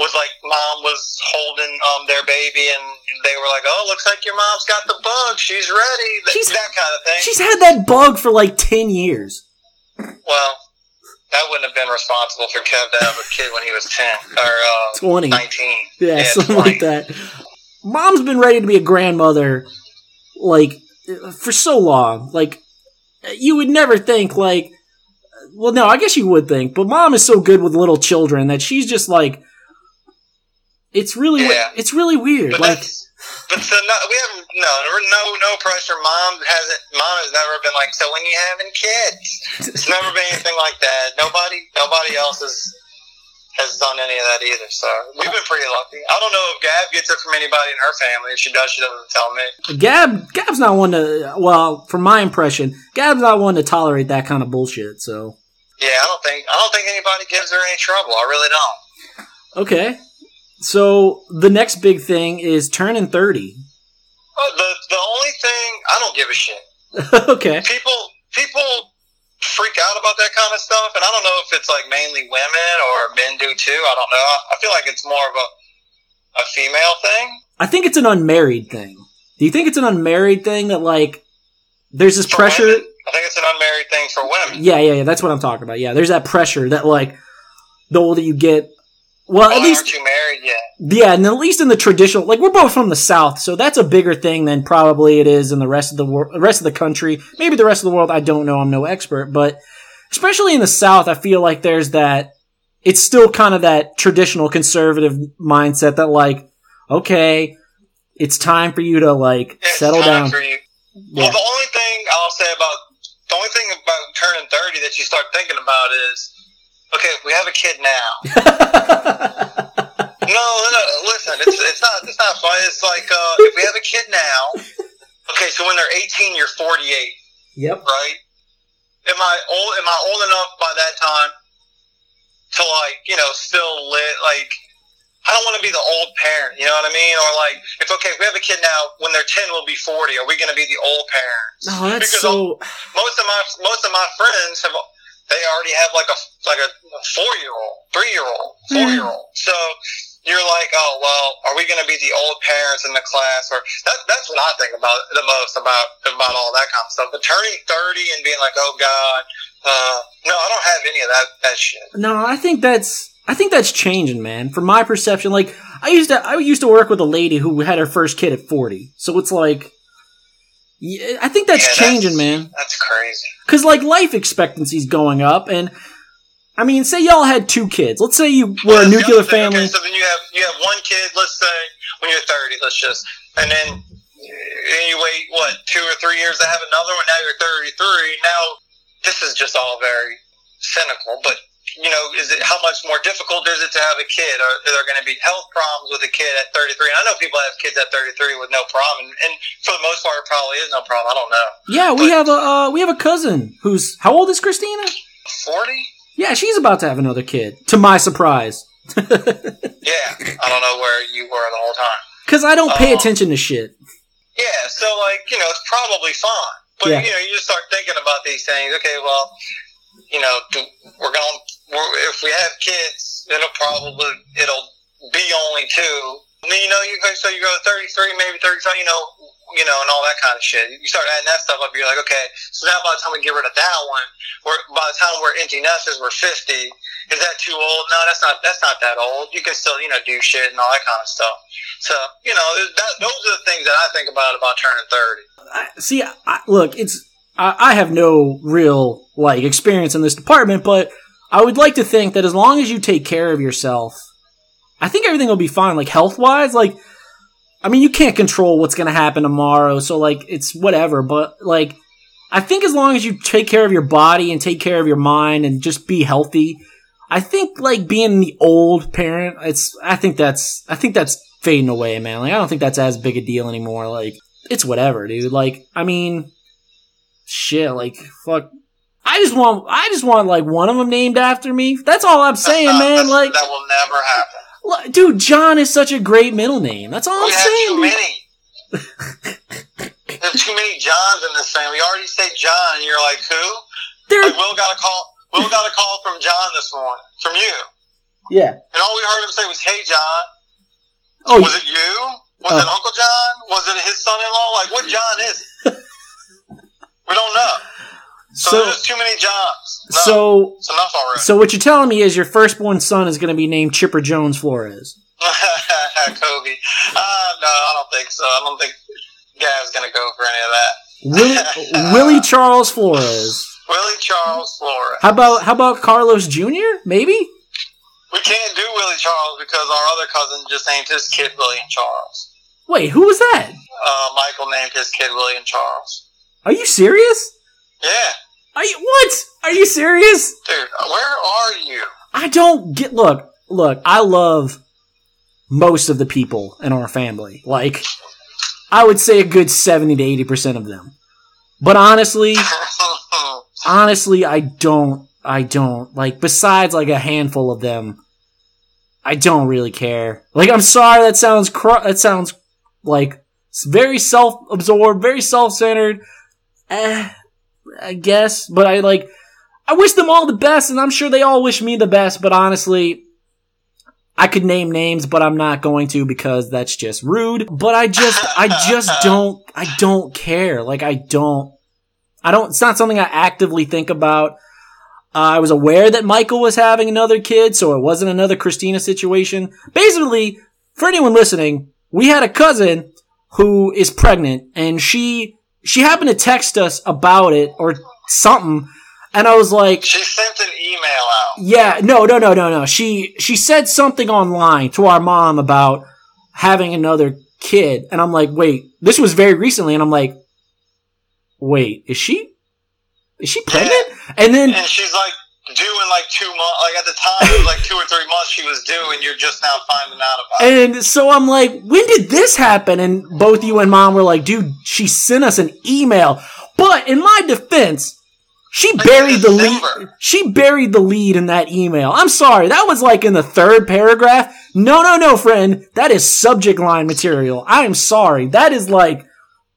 Speaker 2: was like mom was holding um their baby and they were like, "Oh, looks like your mom's got the bug. She's ready." She's, that kind of thing.
Speaker 1: She's had that bug for like ten years.
Speaker 2: Well, that wouldn't have been responsible for Kev to have a kid when he was ten or uh,
Speaker 1: twenty,
Speaker 2: nineteen.
Speaker 1: Yeah, yeah something 20. like that. Mom's been ready to be a grandmother, like for so long. Like you would never think, like, well, no, I guess you would think, but mom is so good with little children that she's just like it's really yeah. it's really weird. But like,
Speaker 2: but so no, we have no no no pressure. Mom hasn't. Mom has never been like. So when you having kids, it's never been anything like that. Nobody nobody else has has done any of that either. So we've been pretty lucky. I don't know if Gab gets it from anybody in her family. If she does, she doesn't tell me.
Speaker 1: Gab Gab's not one to. Well, from my impression, Gab's not one to tolerate that kind of bullshit. So.
Speaker 2: Yeah, I don't think I don't think anybody gives her any trouble. I really don't.
Speaker 1: Okay. So the next big thing is turning thirty.
Speaker 2: Uh, the the only thing I don't give a shit.
Speaker 1: okay.
Speaker 2: People people freak out about that kind of stuff, and I don't know if it's like mainly women or men do too. I don't know. I feel like it's more of a a female thing.
Speaker 1: I think it's an unmarried thing. Do you think it's an unmarried thing that like there's this
Speaker 2: for
Speaker 1: pressure?
Speaker 2: Women? I think it's an unmarried thing for women.
Speaker 1: Yeah, yeah, yeah. That's what I'm talking about. Yeah, there's that pressure that like the older you get, well,
Speaker 2: oh,
Speaker 1: at least
Speaker 2: you married yet?
Speaker 1: Yeah, and at least in the traditional, like we're both from the South, so that's a bigger thing than probably it is in the rest of the world, rest of the country. Maybe the rest of the world, I don't know. I'm no expert, but especially in the South, I feel like there's that. It's still kind of that traditional conservative mindset that like, okay, it's time for you to like
Speaker 2: it's
Speaker 1: settle down.
Speaker 2: Yeah. Well, the only thing I'll say about the only thing about turning thirty that you start thinking about is Okay, we have a kid now. no, no, listen, it's it's not it's not fun. It's like uh, if we have a kid now. Okay, so when they're eighteen, you're forty eight.
Speaker 1: Yep.
Speaker 2: Right. Am I old? Am I old enough by that time to like you know still lit like? I don't want to be the old parent, you know what I mean? Or like, if okay, if we have a kid now, when they're ten, we'll be forty. Are we going to be the old parents?
Speaker 1: Oh, that's because so.
Speaker 2: Most of my most of my friends have they already have like a like a four year old, three year old, four year old. Mm. So you're like, oh well, are we going to be the old parents in the class? Or that, that's what I think about the most about about all that kind of stuff. But turning thirty and being like, oh god, uh, no, I don't have any of that that shit.
Speaker 1: No, I think that's. I think that's changing, man. From my perception, like I used to, I used to work with a lady who had her first kid at forty. So it's like, yeah, I think that's
Speaker 2: yeah,
Speaker 1: changing,
Speaker 2: that's,
Speaker 1: man.
Speaker 2: That's crazy.
Speaker 1: Because like life expectancy's going up, and I mean, say y'all had two kids. Let's say you were a nuclear
Speaker 2: thing.
Speaker 1: family.
Speaker 2: Okay, so then you have you have one kid. Let's say when you're 30, let's just, and then and you wait what two or three years to have another one. Now you're 33. Now this is just all very cynical, but. You know, is it how much more difficult is it to have a kid? Are, are there going to be health problems with a kid at 33? And I know people have kids at 33 with no problem, and, and for the most part, it probably is no problem. I don't know.
Speaker 1: Yeah, we have a uh, we have a cousin who's how old is Christina?
Speaker 2: 40?
Speaker 1: Yeah, she's about to have another kid. To my surprise,
Speaker 2: Yeah, I don't know where you were the whole time.
Speaker 1: because I don't pay
Speaker 2: Oh.
Speaker 1: attention to shit.
Speaker 2: Yeah, so like you know, it's probably fine. But
Speaker 1: Yeah.
Speaker 2: you know, you just start thinking about these things. Okay, well, you know, do, we're going. We're, if we have kids, it'll probably it'll be only two. You know, you so you go thirty three, maybe thirty five. You know, you know, and all that kind of shit. You start adding that stuff up. You're like, okay, so now by the time we get rid of that one, we're by the time we're empty nesters, we're fifty. Is that too old? No, that's not. That's not that old. You can still, you know, do shit and all that kind of stuff. So, you know, that, those are the things that I think about about turning thirty.
Speaker 1: I, see, I, look, it's I, I have no real like experience in this department, but I would like to think that as long as you take care of yourself, I think everything will be fine. Like health wise, like I mean, you can't control what's going to happen tomorrow, so like it's whatever. But like, I think as long as you take care of your body and take care of your mind and just be healthy, I think like being the old parent, it's I think that's I think that's fading away, man. Like I don't think that's as big a deal anymore. Like it's whatever, dude. Like I mean, shit. Like fuck. I just want I just want like one of them named after me. That's all I'm saying, man. Like,
Speaker 2: that will never happen.
Speaker 1: dude, John is such a great middle name. That's all
Speaker 2: we
Speaker 1: I'm
Speaker 2: have
Speaker 1: saying.
Speaker 2: too
Speaker 1: dude.
Speaker 2: many. There's too many Johns in this family. You already say John, and you're like, who?
Speaker 1: There,
Speaker 2: Like, Will got a call. Will got a call from John this morning, from you,
Speaker 1: yeah.
Speaker 2: and all we heard him say was, "Hey, John."
Speaker 1: Oh,
Speaker 2: Was it you? Was
Speaker 1: Oh.
Speaker 2: it Uncle John? Was it his son-in-law? Like, what John is? it? we don't know. So,
Speaker 1: so
Speaker 2: there's too many Johns. No,
Speaker 1: so
Speaker 2: enough already.
Speaker 1: so what you're telling me is your firstborn son is going to be named Chipper Jones Flores.
Speaker 2: Kobe. Uh, no, I don't think so. I don't think Gab's gonna go for any of that.
Speaker 1: Willie, Willie Charles Flores.
Speaker 2: Willie Charles Flores.
Speaker 1: How about how about Carlos Jr. Maybe?
Speaker 2: We can't do Willie Charles because our other cousin just named his kid William Charles.
Speaker 1: Wait, who was that?
Speaker 2: Uh, Michael named his kid William Charles.
Speaker 1: Are you serious?
Speaker 2: Yeah,
Speaker 1: Are you what? Are you serious?
Speaker 2: dude, where are you?
Speaker 1: I don't get. Look, look. I love most of the people in our family. Like, I would say a good seventy to eighty percent of them. But honestly, honestly, I don't. I don't like. Besides, like a handful of them, I don't really care. Like, I'm sorry. That sounds. Cr- that sounds like very self-absorbed, very self-centered. Eh, I guess, but I like. I wish them all the best, and I'm sure they all wish me the best. But honestly, I could name names, but I'm not going to because that's just rude. But I just, I just don't, I don't care. Like I don't, I don't. It's not something I actively think about. Uh, I was aware that Michael was having another kid, so it wasn't another Christina situation. Basically, for anyone listening, we had a cousin who is pregnant, and she she happened to text us about it or something, and I was like,
Speaker 2: she sent an email out.
Speaker 1: yeah, no, no, no, no, no. She she said something online to our mom about having another kid, and I'm like, wait, this was very recently, and I'm like, wait, is she is she pregnant? And then
Speaker 2: And she's like due in like two months. Like at the time, it was like two or three months she was due, and you're just now finding out about it.
Speaker 1: and so I'm like, when did this happen? And both you and mom were like, dude, she sent us an email. But in my defense, she
Speaker 2: Like
Speaker 1: buried the lead. She buried the lead in that email. I'm sorry, that was like in the third paragraph. No, no, no, friend. That is subject line material. I am sorry. That is like,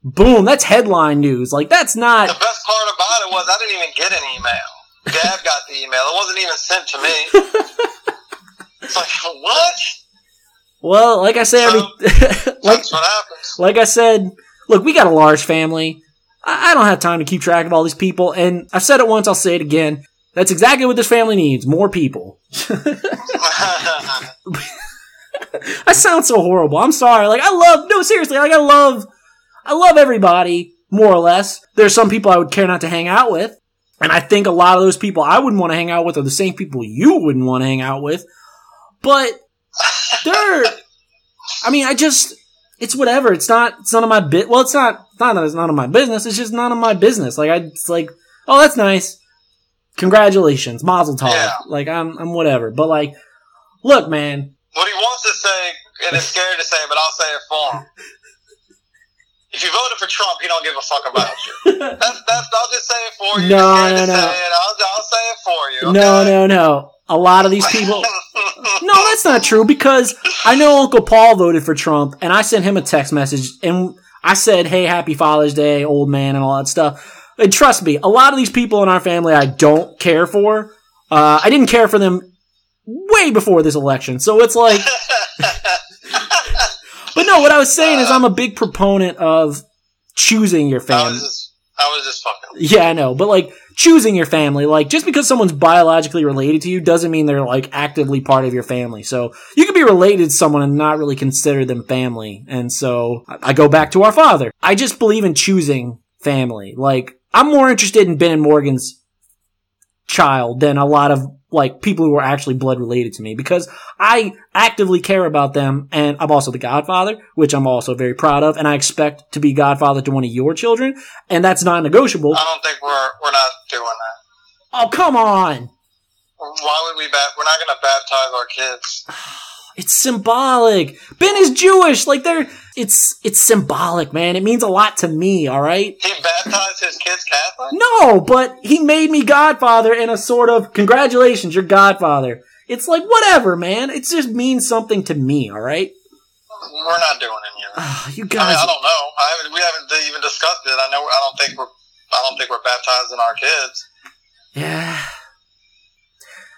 Speaker 1: boom, that's headline news. Like, that's not.
Speaker 2: The best part about it was I didn't even get an email. Dad got the email. It wasn't even sent to me. It's like what?
Speaker 1: Well, like I say, every, like,
Speaker 2: That's what happens.
Speaker 1: like I said, look, we got a large family. I, I don't have time to keep track of all these people. And I've said it once, I'll say it again. That's exactly what this family needs more people. I sound so horrible. I'm sorry. Like, I love, no, seriously, like, I love, I love everybody, more or less. There's some people I would care not to hang out with. And I think a lot of those people I wouldn't want to hang out with are the same people you wouldn't want to hang out with. But they're, I mean, I just, it's whatever. It's not, it's none of my bit. Well, it's not, it's not that it's none of my business. It's just none of my business. Like, I, it's like, oh, that's nice. Congratulations. Mazel tov.
Speaker 2: Yeah.
Speaker 1: Like, I'm, I'm whatever. But like, look, man.
Speaker 2: What he wants to say, and it's scary to say, but I'll say it for him. If you voted for Trump, he don't give a fuck about you. That's, that's, I'll just say it for you.
Speaker 1: No, no, no.
Speaker 2: Say it. I'll, I'll say it for you.
Speaker 1: No,
Speaker 2: okay?
Speaker 1: no, no. A lot of these people. No, that's not true because I know Uncle Paul voted for Trump and I sent him a text message and I said, Hey, happy Father's Day, old man, and all that stuff. And trust me, a lot of these people in our family I don't care for. Uh, I didn't care for them way before this election. So it's like, no, what I was saying is I'm a big proponent of choosing your family.
Speaker 2: I was just fucking.
Speaker 1: Yeah, I know, but like choosing your family, like just because someone's biologically related to you doesn't mean they're like actively part of your family. So you could be related to someone and not really consider them family. And so I I go back to our father. I just believe in choosing family. Like I'm more interested in Ben and Morgan's child than a lot of like people who are actually blood related to me because I actively care about them and I'm also the godfather, which I'm also very proud of and I expect to be godfather to one of your children and that's not negotiable.
Speaker 2: I don't think we're we're not doing that.
Speaker 1: Oh, come on.
Speaker 2: Why would we bat? We're not going to baptize our kids.
Speaker 1: It's symbolic. Ben is Jewish. Like they're, it's, it's symbolic, man. It means a lot to me, alright?
Speaker 2: He baptized his kids Catholic.
Speaker 1: No, but he made me godfather in a sort of, congratulations, you're godfather. It's like, whatever, man. It just means something to me, alright?
Speaker 2: We're not doing any of that.
Speaker 1: Ah, you
Speaker 2: I mean,
Speaker 1: guys,
Speaker 2: I don't know. I haven't. We haven't even discussed it. I know. I don't think we're. I don't think we're baptizing our kids.
Speaker 1: yeah.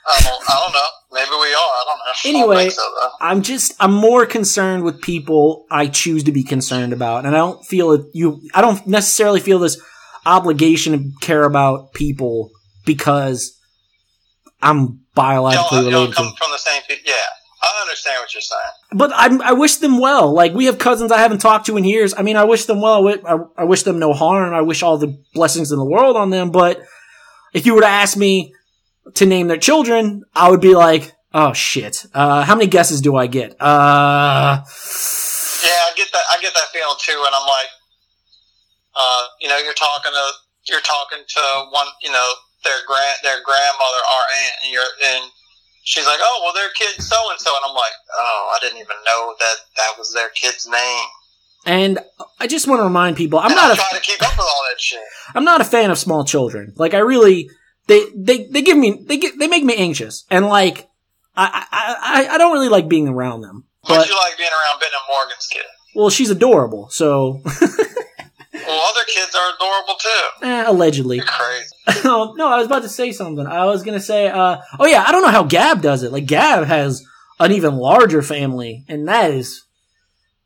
Speaker 2: I don't. I don't know. Maybe we are. I don't know. I don't
Speaker 1: Anyway,
Speaker 2: so.
Speaker 1: I'm just I'm more concerned with people I choose to be concerned about, and I don't feel it. You, I don't necessarily feel this obligation to care about people because I'm biologically
Speaker 2: don't
Speaker 1: related to.
Speaker 2: come
Speaker 1: them.
Speaker 2: from the same people. Yeah, I understand what you're saying.
Speaker 1: But I'm, I wish them well. Like we have cousins I haven't talked to in years. I mean, I wish them well. I, I- I wish them no harm. I wish all the blessings in the world on them. But if you were to ask me to name their children, I would be like, oh shit. Uh, how many guesses do I get? Uh.
Speaker 2: Yeah, I get that. I get that feeling too. And I'm like, uh, you know, you're talking to you're talking to one, you know, their grand their grandmother, our aunt, and you're and she's like, oh, well, their kid so and so, and I'm like, oh, I didn't even know that that was their kid's name.
Speaker 1: And I just want to remind people, I'm
Speaker 2: and
Speaker 1: not
Speaker 2: I'm
Speaker 1: a,
Speaker 2: trying to keep up with all that shit.
Speaker 1: I'm not a fan of small children. Like I really, they, they, they give me, they get, they make me anxious. And like, I, I, I, I don't really like being around them.
Speaker 2: But
Speaker 1: But,
Speaker 2: you like being around Ben and Morgan's kid.
Speaker 1: well, she's adorable. So,
Speaker 2: Well, other kids are adorable too.
Speaker 1: eh, allegedly.
Speaker 2: You're crazy.
Speaker 1: no, no, I was about to say something. I was gonna say, uh, oh yeah, I don't know how Gab does it. Like Gab has an even larger family, and that is,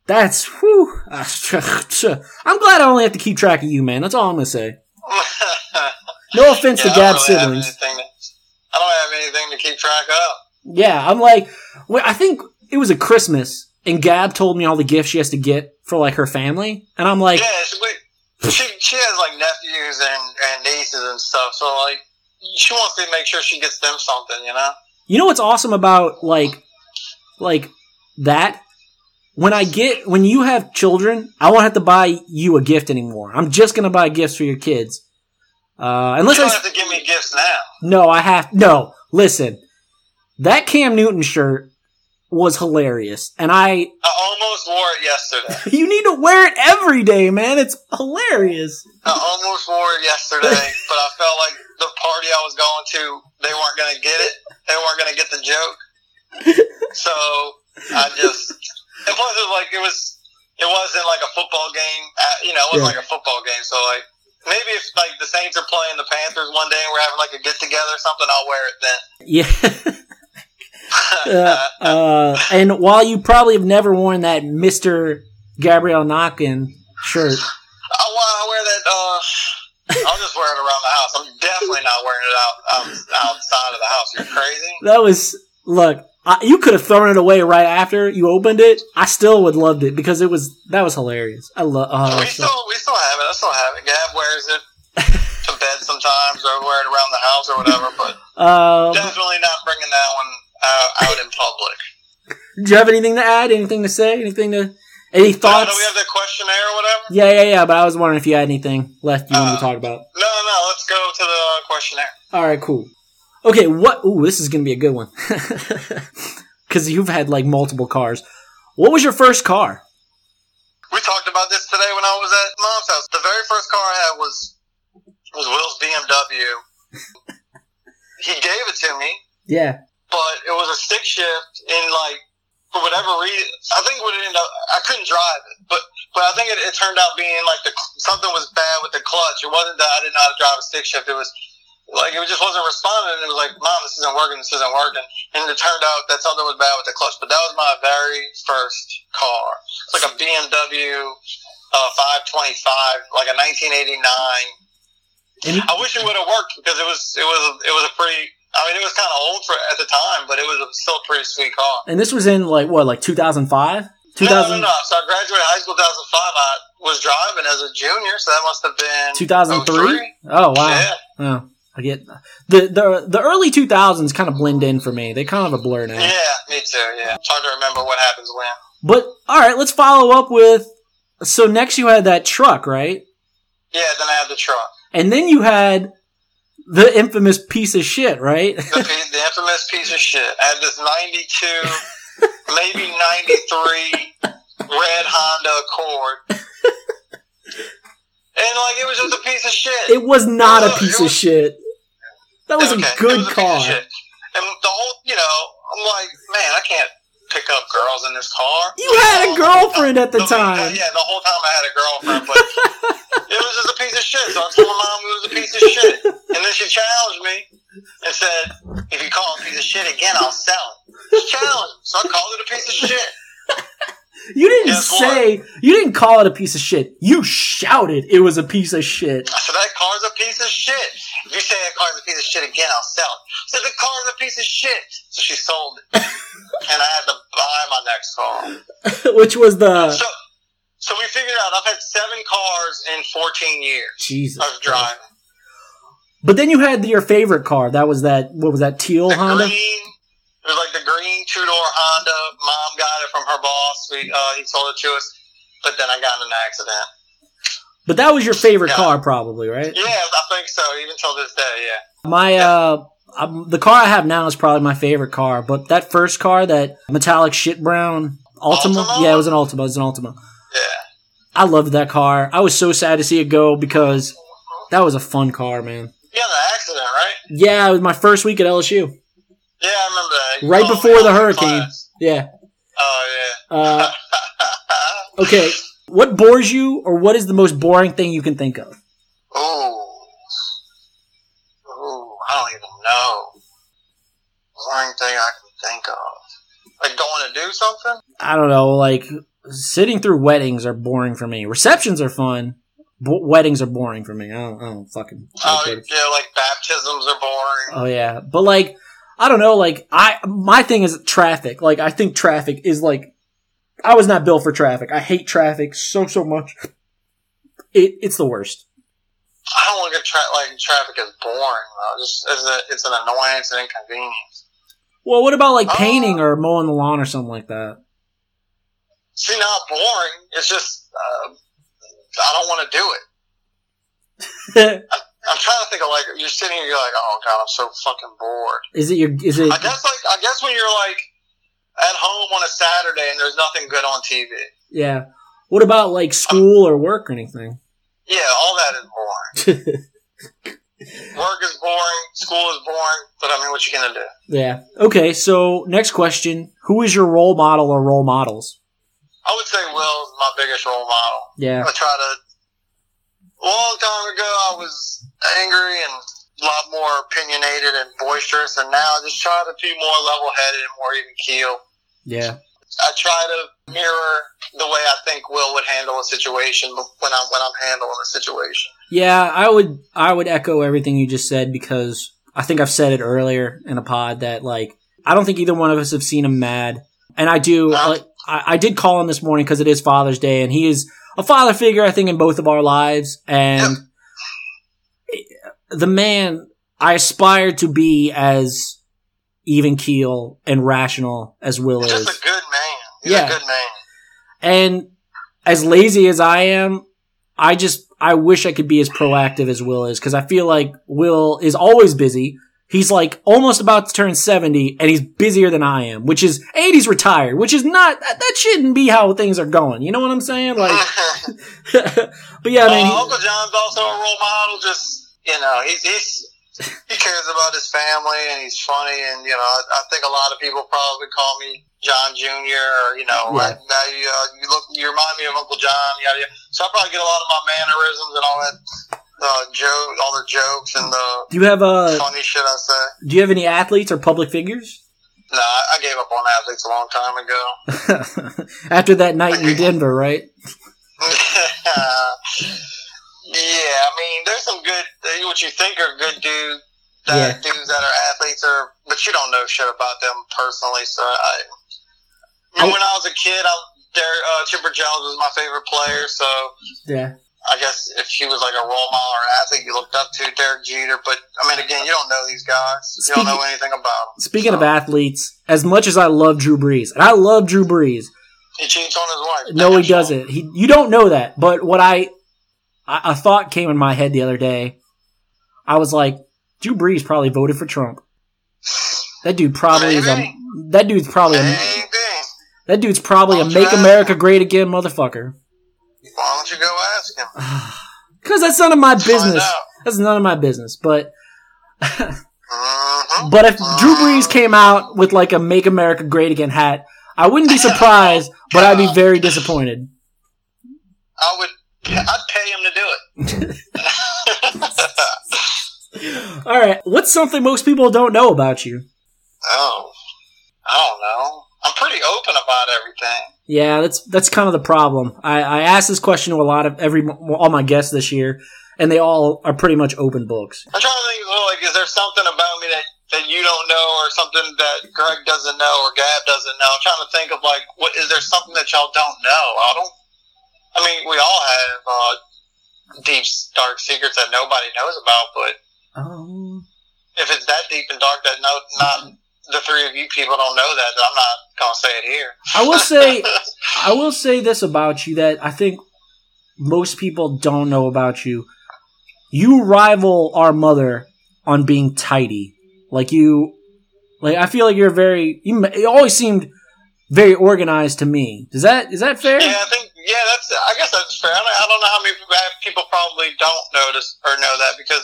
Speaker 1: that's, whew. I'm glad I only have to keep track of you, man. That's all I'm gonna say. No offense
Speaker 2: Yeah,
Speaker 1: to Gab's
Speaker 2: really
Speaker 1: siblings.
Speaker 2: to- I don't have anything to keep track of.
Speaker 1: Yeah, I'm like, well, I think it was a Christmas, and Gab told me all the gifts she has to get for like her family, and I'm like,
Speaker 2: yeah, she she has like nephews and, and nieces and stuff. So like, she wants to make sure she gets them something, you know.
Speaker 1: You know what's awesome about like like that? When I get when you have children, I won't have to buy you a gift anymore. I'm just gonna buy gifts for your kids. Uh, unless
Speaker 2: You don't have to give me gifts now.
Speaker 1: no, I have no. Listen, that Cam Newton shirt was hilarious, and I
Speaker 2: I almost wore it yesterday.
Speaker 1: you need to wear it every day, man. It's hilarious.
Speaker 2: I almost wore it yesterday, but I felt like the party I was going to, they weren't going to get it. They weren't going to get the joke. So I just, and plus it was like, it was, it wasn't like a football game, you know, it wasn't
Speaker 1: Yeah.
Speaker 2: like a football game. So like, maybe if like the Saints are playing the Panthers one day and we're having like a get together or something, I'll wear it then.
Speaker 1: Yeah. uh, uh, and while you probably have never worn that Mister Gabriel Knockin shirt,
Speaker 2: I want to wear that, uh, I'll just wear it around the house. I'm definitely not wearing it out, out outside of the house. You're crazy.
Speaker 1: that was look. I, you could have thrown it away right after you opened it. I still would loved it because it was that was hilarious. I love. Oh,
Speaker 2: we still we still have it. I still have it. Gab wears it to bed sometimes or wear it around the house or whatever. But
Speaker 1: Um,
Speaker 2: definitely not bringing that one uh, out in public.
Speaker 1: do you have anything to add? Anything to say? Anything to? Any thoughts?
Speaker 2: do we have the questionnaire or whatever?
Speaker 1: yeah, yeah, yeah. But I was wondering if you had anything left you wanted to
Speaker 2: Uh,
Speaker 1: talk about.
Speaker 2: No, no, no. Let's go to the questionnaire.
Speaker 1: All right, cool. Okay, what? Ooh, this is gonna be a good one. Because you've had like multiple cars. What was your first car?
Speaker 2: We talked about this today when I was at mom's house. The very first car I had was was Will's BMW. he gave it to me,
Speaker 1: Yeah.
Speaker 2: but it was a stick shift in like for whatever reason. I think what it ended up, I couldn't drive it, but but I think it, it turned out being like the something was bad with the clutch. It wasn't that I didn't know how to drive a stick shift. It was like it just wasn't responding. And it was like, Mom, this isn't working. This isn't working. And it turned out that something was bad with the clutch. But that was my very first car. It's like a BMW uh, 525, like a 1989.
Speaker 1: And
Speaker 2: I wish it would have worked because it was it was it was a pretty. I mean, it was kind of old for at the time, but it was a, still a pretty sweet car.
Speaker 1: and this was in like what, like 2005? 2000,
Speaker 2: No, no, no. So I graduated high school 2005. I was driving as a junior, so that must have been
Speaker 1: 2003? Oh wow.
Speaker 2: Yeah.
Speaker 1: Oh, I get the the the early 2000s kind of blend in for me. They kind of a blur now.
Speaker 2: Yeah, me too. Yeah, it's hard to remember what happens when.
Speaker 1: But all right, let's follow up with. So next you had that truck, right?
Speaker 2: Yeah, then I had the truck,
Speaker 1: And then you had the infamous piece of shit, right?
Speaker 2: the, the infamous piece of shit. I had this '92, maybe '93 red Honda Accord, like it was just a piece of shit.
Speaker 1: It was not a
Speaker 2: It
Speaker 1: piece of shit. That was
Speaker 2: Okay,
Speaker 1: a good
Speaker 2: was a
Speaker 1: car.
Speaker 2: And the whole, you know, I'm like, man, I can't pick up girls in this car.
Speaker 1: You had a um, girlfriend at the time.
Speaker 2: Yeah, the whole time I had a girlfriend, but it was just a piece of shit. So I told my mom it was a piece of shit. And then she challenged me and said, if you call it a piece of shit again, I'll sell it. She challenged. So I called it a piece of shit.
Speaker 1: You didn't
Speaker 2: Guess what?
Speaker 1: say you didn't call it a piece of shit. You shouted it was a piece of shit.
Speaker 2: I said, that car's a piece of shit. If you say that car's a piece of shit again, I'll sell it. I said, the car's a piece of shit. So she sold it. and I had to buy my next car.
Speaker 1: Which was the
Speaker 2: So, so we figured out I've had seven cars in 14 years
Speaker 1: Jesus.
Speaker 2: of driving.
Speaker 1: But then you had your favorite car. That was that. What was that? Teal
Speaker 2: The
Speaker 1: Honda.
Speaker 2: green, it was like the green two door Honda. Mom got it from her boss. We, uh, he sold it to us. But then I got in an accident.
Speaker 1: But that was your favorite
Speaker 2: Yeah.
Speaker 1: car, probably, right?
Speaker 2: Yeah, I think so. Even till this day, yeah.
Speaker 1: My uh, um, the car I have now is probably my favorite car. But that first car, that metallic shit brown Altima,
Speaker 2: Altima?
Speaker 1: yeah, it was an Altima. It was an Altima.
Speaker 2: Yeah.
Speaker 1: I loved that car. I was so sad to see it go because that was a fun car, man.
Speaker 2: In an accident, right?
Speaker 1: Yeah, it was my first week at LSU.
Speaker 2: Yeah, I remember that. You
Speaker 1: Right before the
Speaker 2: I was in
Speaker 1: hurricane.
Speaker 2: class.
Speaker 1: Yeah.
Speaker 2: Oh,
Speaker 1: Uh,
Speaker 2: yeah.
Speaker 1: okay. What bores you, or what is the most boring thing you can think of?
Speaker 2: Ooh. Ooh, I don't even know. Boring thing I can think of. Like going to do something?
Speaker 1: I don't know. Like sitting through weddings are boring for me. Receptions are fun. Bo- weddings are boring for me. I don't, I don't fucking.
Speaker 2: Oh, yeah, like baptisms are boring.
Speaker 1: Oh yeah, but like I don't know. Like I, my thing is traffic. Like I think traffic is like I was not built for traffic. I hate traffic so so much. It it's the worst.
Speaker 2: I don't look at tra- like traffic as boring though. Just as a, it's an annoyance and inconvenience.
Speaker 1: Well, what about like
Speaker 2: Oh.
Speaker 1: painting or mowing the lawn or something like that?
Speaker 2: See, not boring. It's just uh, I don't want to do it. I'm trying to think of like you're sitting here, you're like, oh god, I'm so fucking bored.
Speaker 1: is it your? Is it?
Speaker 2: I guess like I guess when you're like at home on a Saturday and there's nothing good on TV.
Speaker 1: Yeah. What about like school or work or anything?
Speaker 2: Yeah, all that is boring. Work is boring. School is boring. But I mean, what you gonna do?
Speaker 1: yeah. Okay. So next question: Who is your role model or role models?
Speaker 2: I would say Will's my biggest role model.
Speaker 1: Yeah.
Speaker 2: I try to. A long time ago, I was angry and a lot more opinionated and boisterous, and now I just try to be more level-headed and more even keel.
Speaker 1: Yeah.
Speaker 2: I try to mirror the way I think Will would handle a situation when I'm when I'm handling a situation.
Speaker 1: Yeah. I would. I would echo everything you just said because I think I've said it earlier in a pod that like I don't think either one of us have seen him mad, and I do. Like, I, I did call him this morning because it is Father's Day, and he is a father figure I think in both of our lives, and the man I aspire to be as even keel and rational as Will
Speaker 2: He's
Speaker 1: is.
Speaker 2: just a good man. He's
Speaker 1: Yeah.
Speaker 2: a good man.
Speaker 1: And as lazy as I am, I just I wish I could be as proactive as Will is because I feel like Will is always busy. He's like almost about to turn 70 and he's busier than I am, which is, and he's retired, which is not, that, that shouldn't be how things are going. You know what I'm saying? Like, but yeah, I mean,
Speaker 2: Uh, Uncle John's also a role model. Just you know, he's he's he cares about his family and he's funny. And you know, I, I think a lot of people probably call me John Junior or you know,
Speaker 1: Yeah.
Speaker 2: like, now you uh, you look you remind me of Uncle John. Yada yada. So I probably get a lot of my mannerisms and all that uh, joke, all the jokes and the
Speaker 1: do you have, uh,
Speaker 2: funny shit I say.
Speaker 1: do you have any athletes or public figures?
Speaker 2: No, I, I gave up on athletes a long time ago.
Speaker 1: After that night in Denver, right?
Speaker 2: yeah, I mean, there's some good, what you think are good dudes, that
Speaker 1: Yeah.
Speaker 2: dudes that are athletes, are, but you don't know shit about them personally. So I, I mean, when I was a kid, I, there, uh, Chipper Jones was my favorite player. So
Speaker 1: Yeah.
Speaker 2: I guess if he was like a role model or athlete you looked up to, Derek Jeter. But I mean, again, you don't know these guys. You don't know anything about them.
Speaker 1: Speaking of athletes, as much as I love Drew Brees, and I love Drew Brees,
Speaker 2: he cheats on his wife.
Speaker 1: no, he doesn't. He, you don't know that. But what I, I, a thought came in my head the other day. I was like, Drew Brees probably voted for Trump. That dude probably is a. That dude's probably a. That dude's probably a
Speaker 2: Why don't you
Speaker 1: "Make America? Great Again" motherfucker.
Speaker 2: Why don't you go ask him?
Speaker 1: Because that's none of my business. That's none of my business. But
Speaker 2: Mhm.
Speaker 1: but if Drew Brees came out with like a "Make America Great Again" hat, I wouldn't be surprised, but I'd be very disappointed.
Speaker 2: I would. I'd pay him to do it.
Speaker 1: All right, what's something most people don't know about you?
Speaker 2: oh, I don't know. I'm pretty open about everything.
Speaker 1: Yeah, that's that's kind of the problem. I, I asked this question to a lot of every all my guests this year, and they all are pretty much open books.
Speaker 2: I'm trying to think. Well, like, is there something about me that that you don't know, or something that Greg doesn't know, or Gab doesn't know? I'm trying to think of like, what is there something that y'all don't know? I don't. I mean, we all have uh, deep, dark secrets that nobody knows about, but
Speaker 1: Um,
Speaker 2: if it's that deep and dark that no, not the three of you people don't know that, I'm not gonna say it here.
Speaker 1: I will say I will say this about you that I think most people don't know about you. You rival our mother on being tidy. Like you, like I feel like you're very. You, you always seemed very organized to me. Is that is that fair?
Speaker 2: Yeah, I think yeah, that's. I guess that's fair. I don't, I don't know how many people probably don't notice or know that because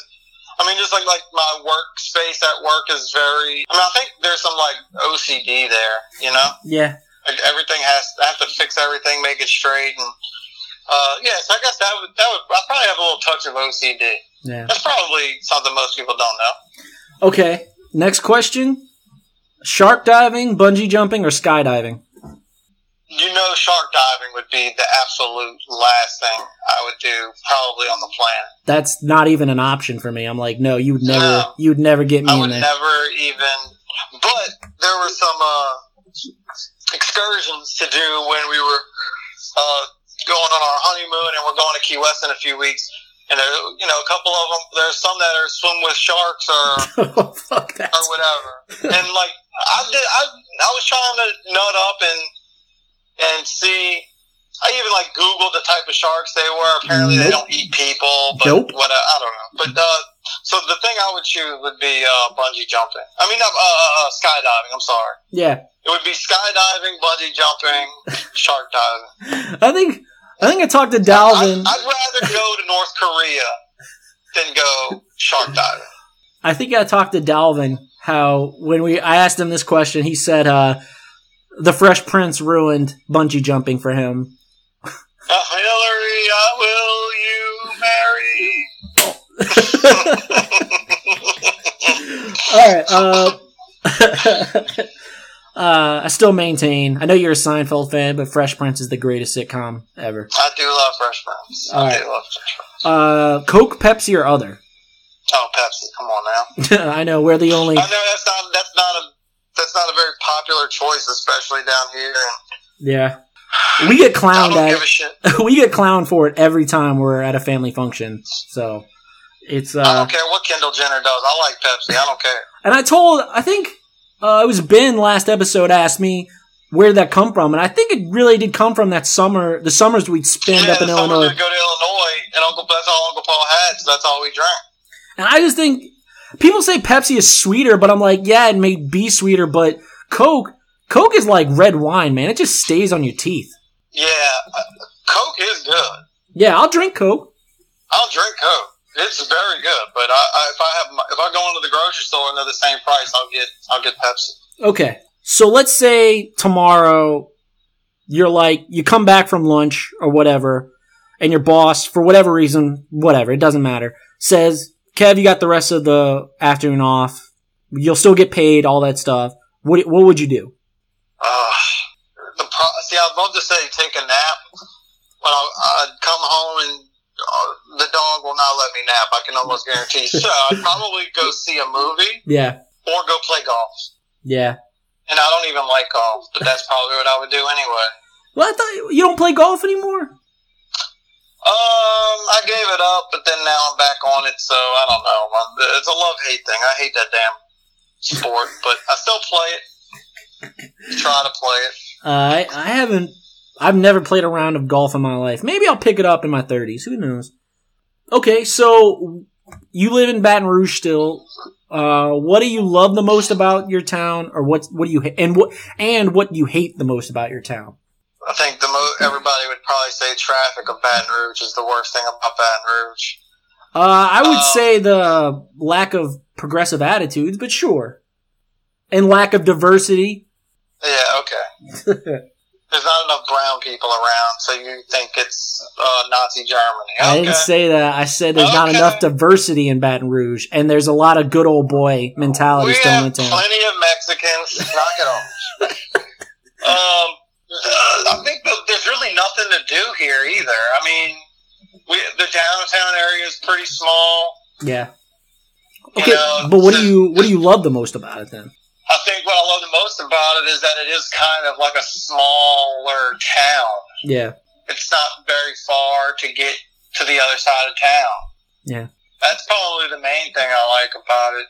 Speaker 2: I mean, just like like my workspace at work is very. I mean, I think there's some like OCD there. You know,
Speaker 1: Yeah.
Speaker 2: like everything has. I have to fix everything, make it straight, and uh, yeah. So I guess that would that would. I probably have a little touch of OCD.
Speaker 1: Yeah.
Speaker 2: That's probably something most people don't know.
Speaker 1: Okay. Next question: Shark diving, bungee jumping, or skydiving?
Speaker 2: You know, shark diving would be the absolute last thing I would do, probably on the planet.
Speaker 1: That's not even an option for me. I'm like, no, you'd never,
Speaker 2: No.
Speaker 1: you'd never get me
Speaker 2: I
Speaker 1: in
Speaker 2: would
Speaker 1: there.
Speaker 2: never even. But there were some uh, excursions to do when we were uh, going on our honeymoon, and we're going to Key West in a few weeks. And there, you know, a couple of them. There's some that are swim with sharks or
Speaker 1: oh,
Speaker 2: or whatever. And like I did, I I was trying to nut up and and see. I even like Googled the type of sharks they were. Apparently, they don't eat people. But
Speaker 1: Nope.
Speaker 2: what I don't know. But uh, so the thing I would choose would be uh, bungee jumping. I mean, uh, uh, uh, skydiving. I'm sorry.
Speaker 1: Yeah,
Speaker 2: It would be skydiving, bungee jumping, shark diving.
Speaker 1: I think, I think I talked to Dalvin.
Speaker 2: I'd rather go to North Korea than go shark diving.
Speaker 1: I think I talked to Dalvin how when we I asked him this question, he said uh, the Fresh Prince ruined bungee jumping for him.
Speaker 2: Uh, Hilary, I will you marry?
Speaker 1: All right. Uh, uh, I still maintain. I know you're a Seinfeld fan, but Fresh Prince is the greatest sitcom ever.
Speaker 2: I do love Fresh Prince. I
Speaker 1: All
Speaker 2: do love Fresh Prince.
Speaker 1: Uh, Coke, Pepsi, or other?
Speaker 2: Oh, Pepsi, come on now.
Speaker 1: I know we're the only.
Speaker 2: I know that's not that's not a that's not a very popular choice, especially down here.
Speaker 1: Yeah, we get clowned at
Speaker 2: shit.
Speaker 1: we get clowned for it every time we're at a family function. So It's
Speaker 2: I
Speaker 1: uh,
Speaker 2: don't care what Kendall Jenner does. I like Pepsi. I don't care.
Speaker 1: and I told I think uh, it was Ben last episode asked me where did that come from, and I think it really did come from that summer, the summers we'd spend
Speaker 2: yeah,
Speaker 1: up in Illinois.
Speaker 2: go to Illinois, and Uncle that's all Uncle Paul had, so that's all we drank.
Speaker 1: And I just think people say Pepsi is sweeter, but I'm like, yeah, it may be sweeter, but Coke, Coke is like red wine, man. It just stays on your teeth.
Speaker 2: Yeah, uh, Coke is good.
Speaker 1: Yeah, I'll drink Coke.
Speaker 2: I'll drink Coke. It's very good, but I, I, if I have my, if I go into the grocery store and they're the same price, I'll get I'll get Pepsi.
Speaker 1: Okay. So let's say tomorrow you're like, you come back from lunch or whatever, and your boss, for whatever reason, whatever, it doesn't matter, says, Kev, you got the rest of the afternoon off. You'll still get paid, all that stuff. What, what would you do?
Speaker 2: Uh, the pro- see, I'd love to say take a nap, but I'll, I'd come home and uh, the dog will not let me nap. I can almost guarantee. So I'd probably go see a movie
Speaker 1: Yeah.
Speaker 2: or go play golf.
Speaker 1: Yeah.
Speaker 2: And I don't even like golf, but that's probably what I would do anyway.
Speaker 1: Well, I thought you don't play golf anymore.
Speaker 2: Um, I gave it up, but then now I'm back on it, so I don't know. It's a love hate thing. I hate that damn sport, but I still play it. Try to play it.
Speaker 1: Uh, I, I haven't, I've never played a round of golf in my life. Maybe I'll pick it up in my 30s. Who knows? Okay, so you live in Baton Rouge still. Uh, what do you love the most about your town, or what? What do you ha- and what and what you hate the most about your town?
Speaker 2: I think the mo- everybody would probably say traffic of Baton Rouge is the worst thing about Baton Rouge.
Speaker 1: Uh, I would
Speaker 2: Uh,
Speaker 1: say the lack of progressive attitudes, but sure, and lack of diversity.
Speaker 2: Yeah, okay. There's not enough brown people around, so you think it's uh, Nazi Germany. Okay.
Speaker 1: I didn't say that. I said there's not enough diversity in Baton Rouge, and there's a lot of good old boy mentality
Speaker 2: we
Speaker 1: still in
Speaker 2: have
Speaker 1: the town.
Speaker 2: plenty of Mexicans. Knock it off. um, uh, I think there's really nothing to do here either. I mean, we, the downtown area is pretty small.
Speaker 1: Yeah.
Speaker 2: You
Speaker 1: Okay,
Speaker 2: know,
Speaker 1: but what do you what do you love the most about it then?
Speaker 2: I think what I love the most about it is that it is kind of like a smaller town.
Speaker 1: Yeah.
Speaker 2: It's not very far to get to the other side of town.
Speaker 1: Yeah.
Speaker 2: That's probably the main thing I like about it.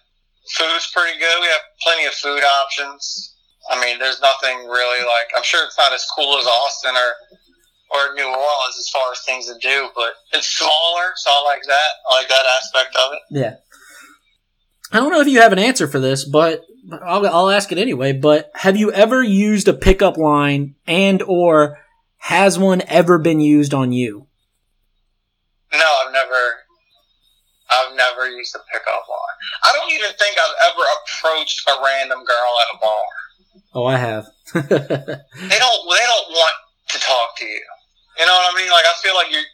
Speaker 2: Food's pretty good. We have plenty of food options. I mean, there's nothing really like. I'm sure it's not as cool as Austin or or New Orleans as far as things to do, but it's smaller, so I like that. I like that aspect of it.
Speaker 1: Yeah. I don't know if you have an answer for this, but I'll, I'll ask it anyway. But have you ever used a pickup line and or has one ever been used on you?
Speaker 2: No, I've never. I've never used a pickup line. I don't even think I've ever approached a random girl at a bar.
Speaker 1: Oh, I have.
Speaker 2: They don't. They don't want to talk to you. You know what I mean? Like I feel like you're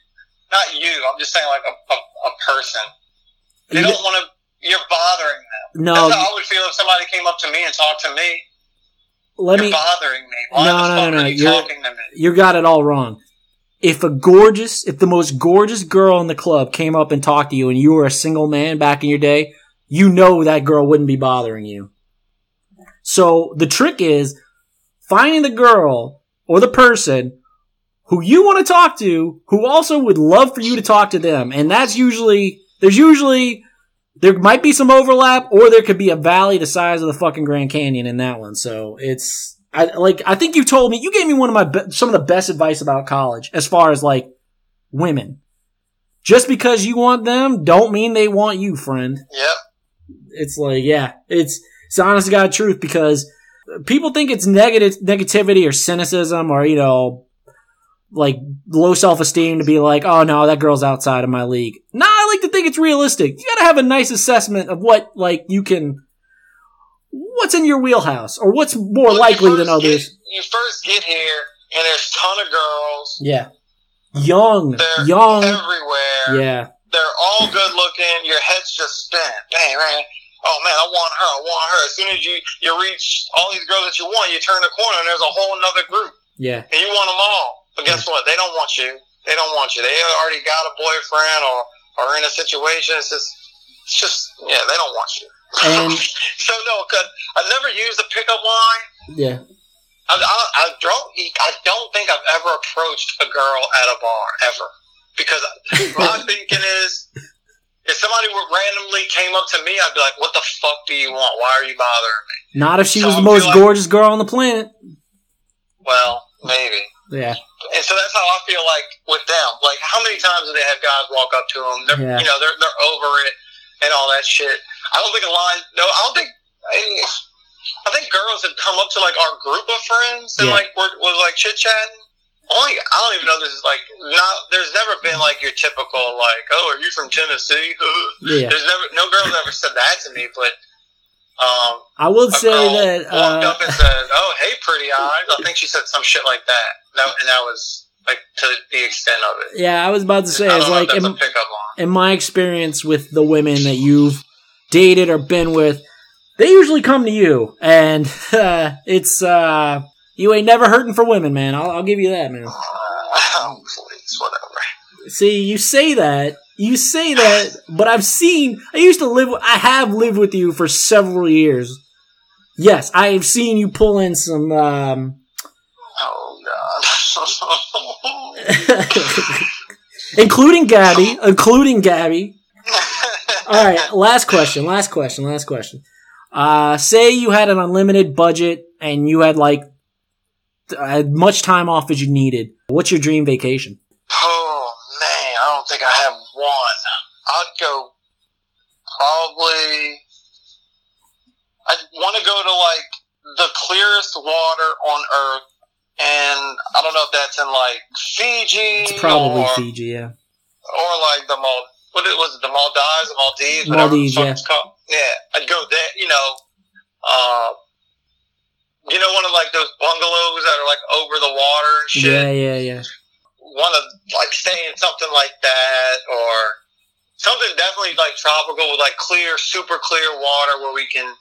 Speaker 2: not you. I'm just saying like a, a, a person. They
Speaker 1: You-
Speaker 2: don't want to. You're bothering them.
Speaker 1: no,
Speaker 2: That's how I would feel if somebody came up to me and talked to me.
Speaker 1: let
Speaker 2: you're
Speaker 1: me.
Speaker 2: bothering me. Why
Speaker 1: No, no, no, no,
Speaker 2: are you
Speaker 1: you're-
Speaker 2: talking to me?
Speaker 1: You got it all wrong. If a gorgeous, if the most gorgeous girl in the club came up and talked to you and you were a single man back in your day, you know that girl wouldn't be bothering you. So the trick is finding the girl or the person who you want to talk to who also would love for you to talk to them. And that's usually, there's usually, there might be some overlap or there could be a valley the size of the fucking Grand Canyon in that one. So it's, I like, I think you told me, you gave me one of my, be- some of the best advice about college as far as like women. Just because you want them don't mean they want you, friend
Speaker 2: Yep.
Speaker 1: it's like, yeah, it's it's honest to God truth because people think it's negative negativity or cynicism or you know like low self esteem to be like, oh no, that girl's outside of my league. Nah, I like to think it's realistic. You gotta have a nice assessment of what like you can what's in your wheelhouse or what's more
Speaker 2: Well,
Speaker 1: likely than others.
Speaker 2: Get, you first get here, and there's a ton of girls.
Speaker 1: Yeah. Young.
Speaker 2: They're
Speaker 1: Young.
Speaker 2: everywhere.
Speaker 1: Yeah.
Speaker 2: They're all good looking. Your head's just spinning. Bang, bang. Oh man, I want her. I want her. As soon as you you reach all these girls that you want, you turn the corner and there's a whole another group,
Speaker 1: Yeah.
Speaker 2: and you want them all. But guess what? They don't want you. They don't want you. They already got a boyfriend or are in a situation. It's just, it's just, yeah, they don't want you.
Speaker 1: And-
Speaker 2: so no, cause I never used a pickup line.
Speaker 1: Yeah.
Speaker 2: I, I, I don't. I don't think I've ever approached a girl at a bar ever, because my thinking is, if somebody randomly came up to me, I'd be like, "What the fuck do you want? Why are you bothering me?"
Speaker 1: Not if she
Speaker 2: So
Speaker 1: was the most
Speaker 2: like-
Speaker 1: gorgeous girl on the planet.
Speaker 2: Well, maybe.
Speaker 1: Yeah.
Speaker 2: And so that's how I feel like with them. Like, how many times do they have guys walk up to them? They're,
Speaker 1: Yeah.
Speaker 2: You know, they're they're over it and all that shit. I don't think a line. No, I don't think. I, think girls have come up to like our group of friends and
Speaker 1: Yeah.
Speaker 2: like were, was like chit chatting. Only I don't even know this is like not. There's never been like your typical like, oh, are you from Tennessee?
Speaker 1: Yeah.
Speaker 2: There's never no girl's ever said that to me, but um,
Speaker 1: I will say that.
Speaker 2: walked
Speaker 1: Uh,
Speaker 2: up and said, "Oh, hey, pretty eyes." I think she said some shit like that. That and that was like to the extent of it.
Speaker 1: yeah, I was about to say, it's like in,
Speaker 2: a pickup line.
Speaker 1: in my experience with the women that you've dated or been with, they usually come to you, and uh, it's uh, you ain't never hurting for women, man. I'll, I'll give you that, man.
Speaker 2: Oh, please, whatever.
Speaker 1: See, you say that, you say that, but I've seen. I used to live. I have lived with you for several years. Yes, I have seen you pull in some. Um. including Gabby, including Gabby. All right, last question, last question, last question. Uh, say you had an unlimited budget and you had like as much time off as you needed. What's your dream vacation?
Speaker 2: oh man, I don't think I have one. I'd go probably. I want to go to like the clearest water on Earth, and I don't know if that's in like Fiji
Speaker 1: It's probably
Speaker 2: or,
Speaker 1: Fiji, yeah.
Speaker 2: or like the Mal. What it was it, the Maldives, the Maldives, whatever
Speaker 1: Maldives,
Speaker 2: the fuck
Speaker 1: yeah.
Speaker 2: it's called. Yeah, I'd go there. You know, uh, you know, one of like those bungalows that are like over the water and shit.
Speaker 1: Yeah, yeah, yeah.
Speaker 2: Want to like stay in something like that, or something definitely like tropical with like clear, super clear water where we can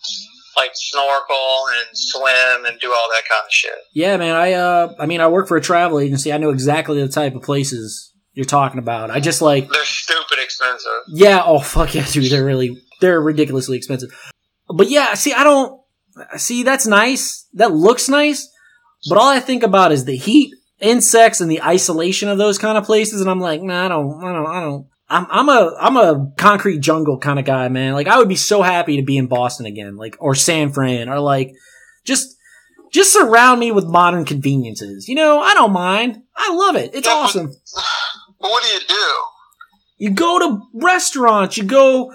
Speaker 2: like snorkel and swim and do all that kind of shit.
Speaker 1: Yeah, man. I uh, I mean, I work for a travel agency. I know exactly the type of places you're talking about. I just like,
Speaker 2: They're stupid expensive.
Speaker 1: yeah. Oh fuck yeah, dude. They're really, they're ridiculously expensive. But yeah, see, I don't see. That's nice. That looks nice. But all I think about is the heat, insects, and the isolation of those kind of places. And I'm like, nah, I don't, I don't, I don't. I'm, I'm a, I'm a concrete jungle kind of guy, man. Like, I would be so happy to be in Boston again, like, or San Fran, or like, just, just surround me with modern conveniences. You know, I don't mind. I love it. It's
Speaker 2: Yeah,
Speaker 1: awesome.
Speaker 2: But what do you do?
Speaker 1: You go to restaurants. You go,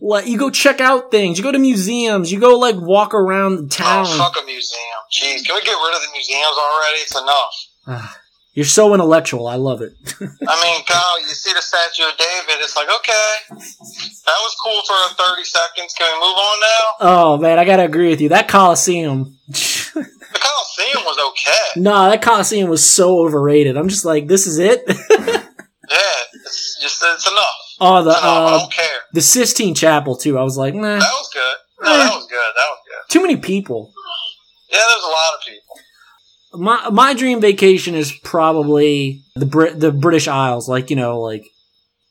Speaker 1: like, you go check out things. You go to museums. You go like walk around the oh, town.
Speaker 2: Oh, fuck a museum. Jeez, can we get rid of the museums already? It's enough.
Speaker 1: Ah. You're so intellectual. I love it.
Speaker 2: I mean, Kyle, you see the statue of David. It's like, okay, that was cool for 30 seconds. Can we move on now?
Speaker 1: oh man, I gotta agree with you. That Coliseum.
Speaker 2: The Coliseum was okay.
Speaker 1: nah, that Coliseum was so overrated. I'm just like, this is it.
Speaker 2: Yeah, it's just it's enough.
Speaker 1: oh, the
Speaker 2: enough. I
Speaker 1: uh,
Speaker 2: don't care.
Speaker 1: the Sistine Chapel too. I was like, nah,
Speaker 2: That was good. No, that was good. That was good.
Speaker 1: too many people.
Speaker 2: Yeah, there's a lot of people.
Speaker 1: My my dream vacation is probably the Brit the British Isles, like you know, like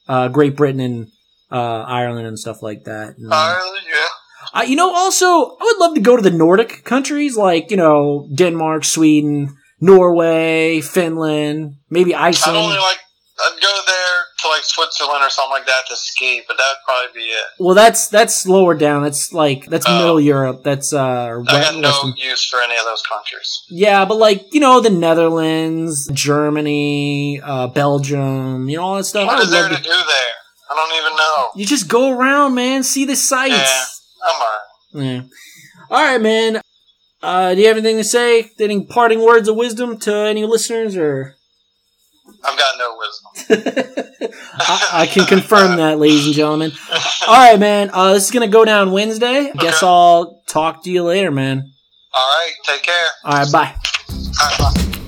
Speaker 1: uh, Great Britain and uh, Ireland and stuff like that. And,
Speaker 2: Ireland, yeah.
Speaker 1: Uh, you know, also, I would love to go to the Nordic countries, like, you know, Denmark, Sweden, Norway, Finland, maybe
Speaker 2: I'd
Speaker 1: Iceland.
Speaker 2: only like I'd go there to like Switzerland or something like that to ski, but that'd probably be it.
Speaker 1: well, that's, that's lower down. That's like, that's
Speaker 2: Oh.
Speaker 1: middle Europe. That's, uh,
Speaker 2: I got no
Speaker 1: western.
Speaker 2: use for any of those countries.
Speaker 1: Yeah, but like, you know, the Netherlands, Germany, uh, Belgium, you know, all that stuff. I
Speaker 2: What
Speaker 1: would
Speaker 2: there
Speaker 1: love
Speaker 2: to
Speaker 1: to,
Speaker 2: do there? I don't even know.
Speaker 1: you just go around, man, see the sights.
Speaker 2: Yeah, I'm alright.
Speaker 1: Yeah. All right, man. Uh, do you have anything to say? Any parting words of wisdom to any listeners or?
Speaker 2: I've got no wisdom.
Speaker 1: I, I can confirm that, ladies and gentlemen. All right, man. Uh, this is gonna go down Wednesday. Guess I'll talk to you later, man.
Speaker 2: All right, take care.
Speaker 1: All right, bye.
Speaker 2: All right, bye.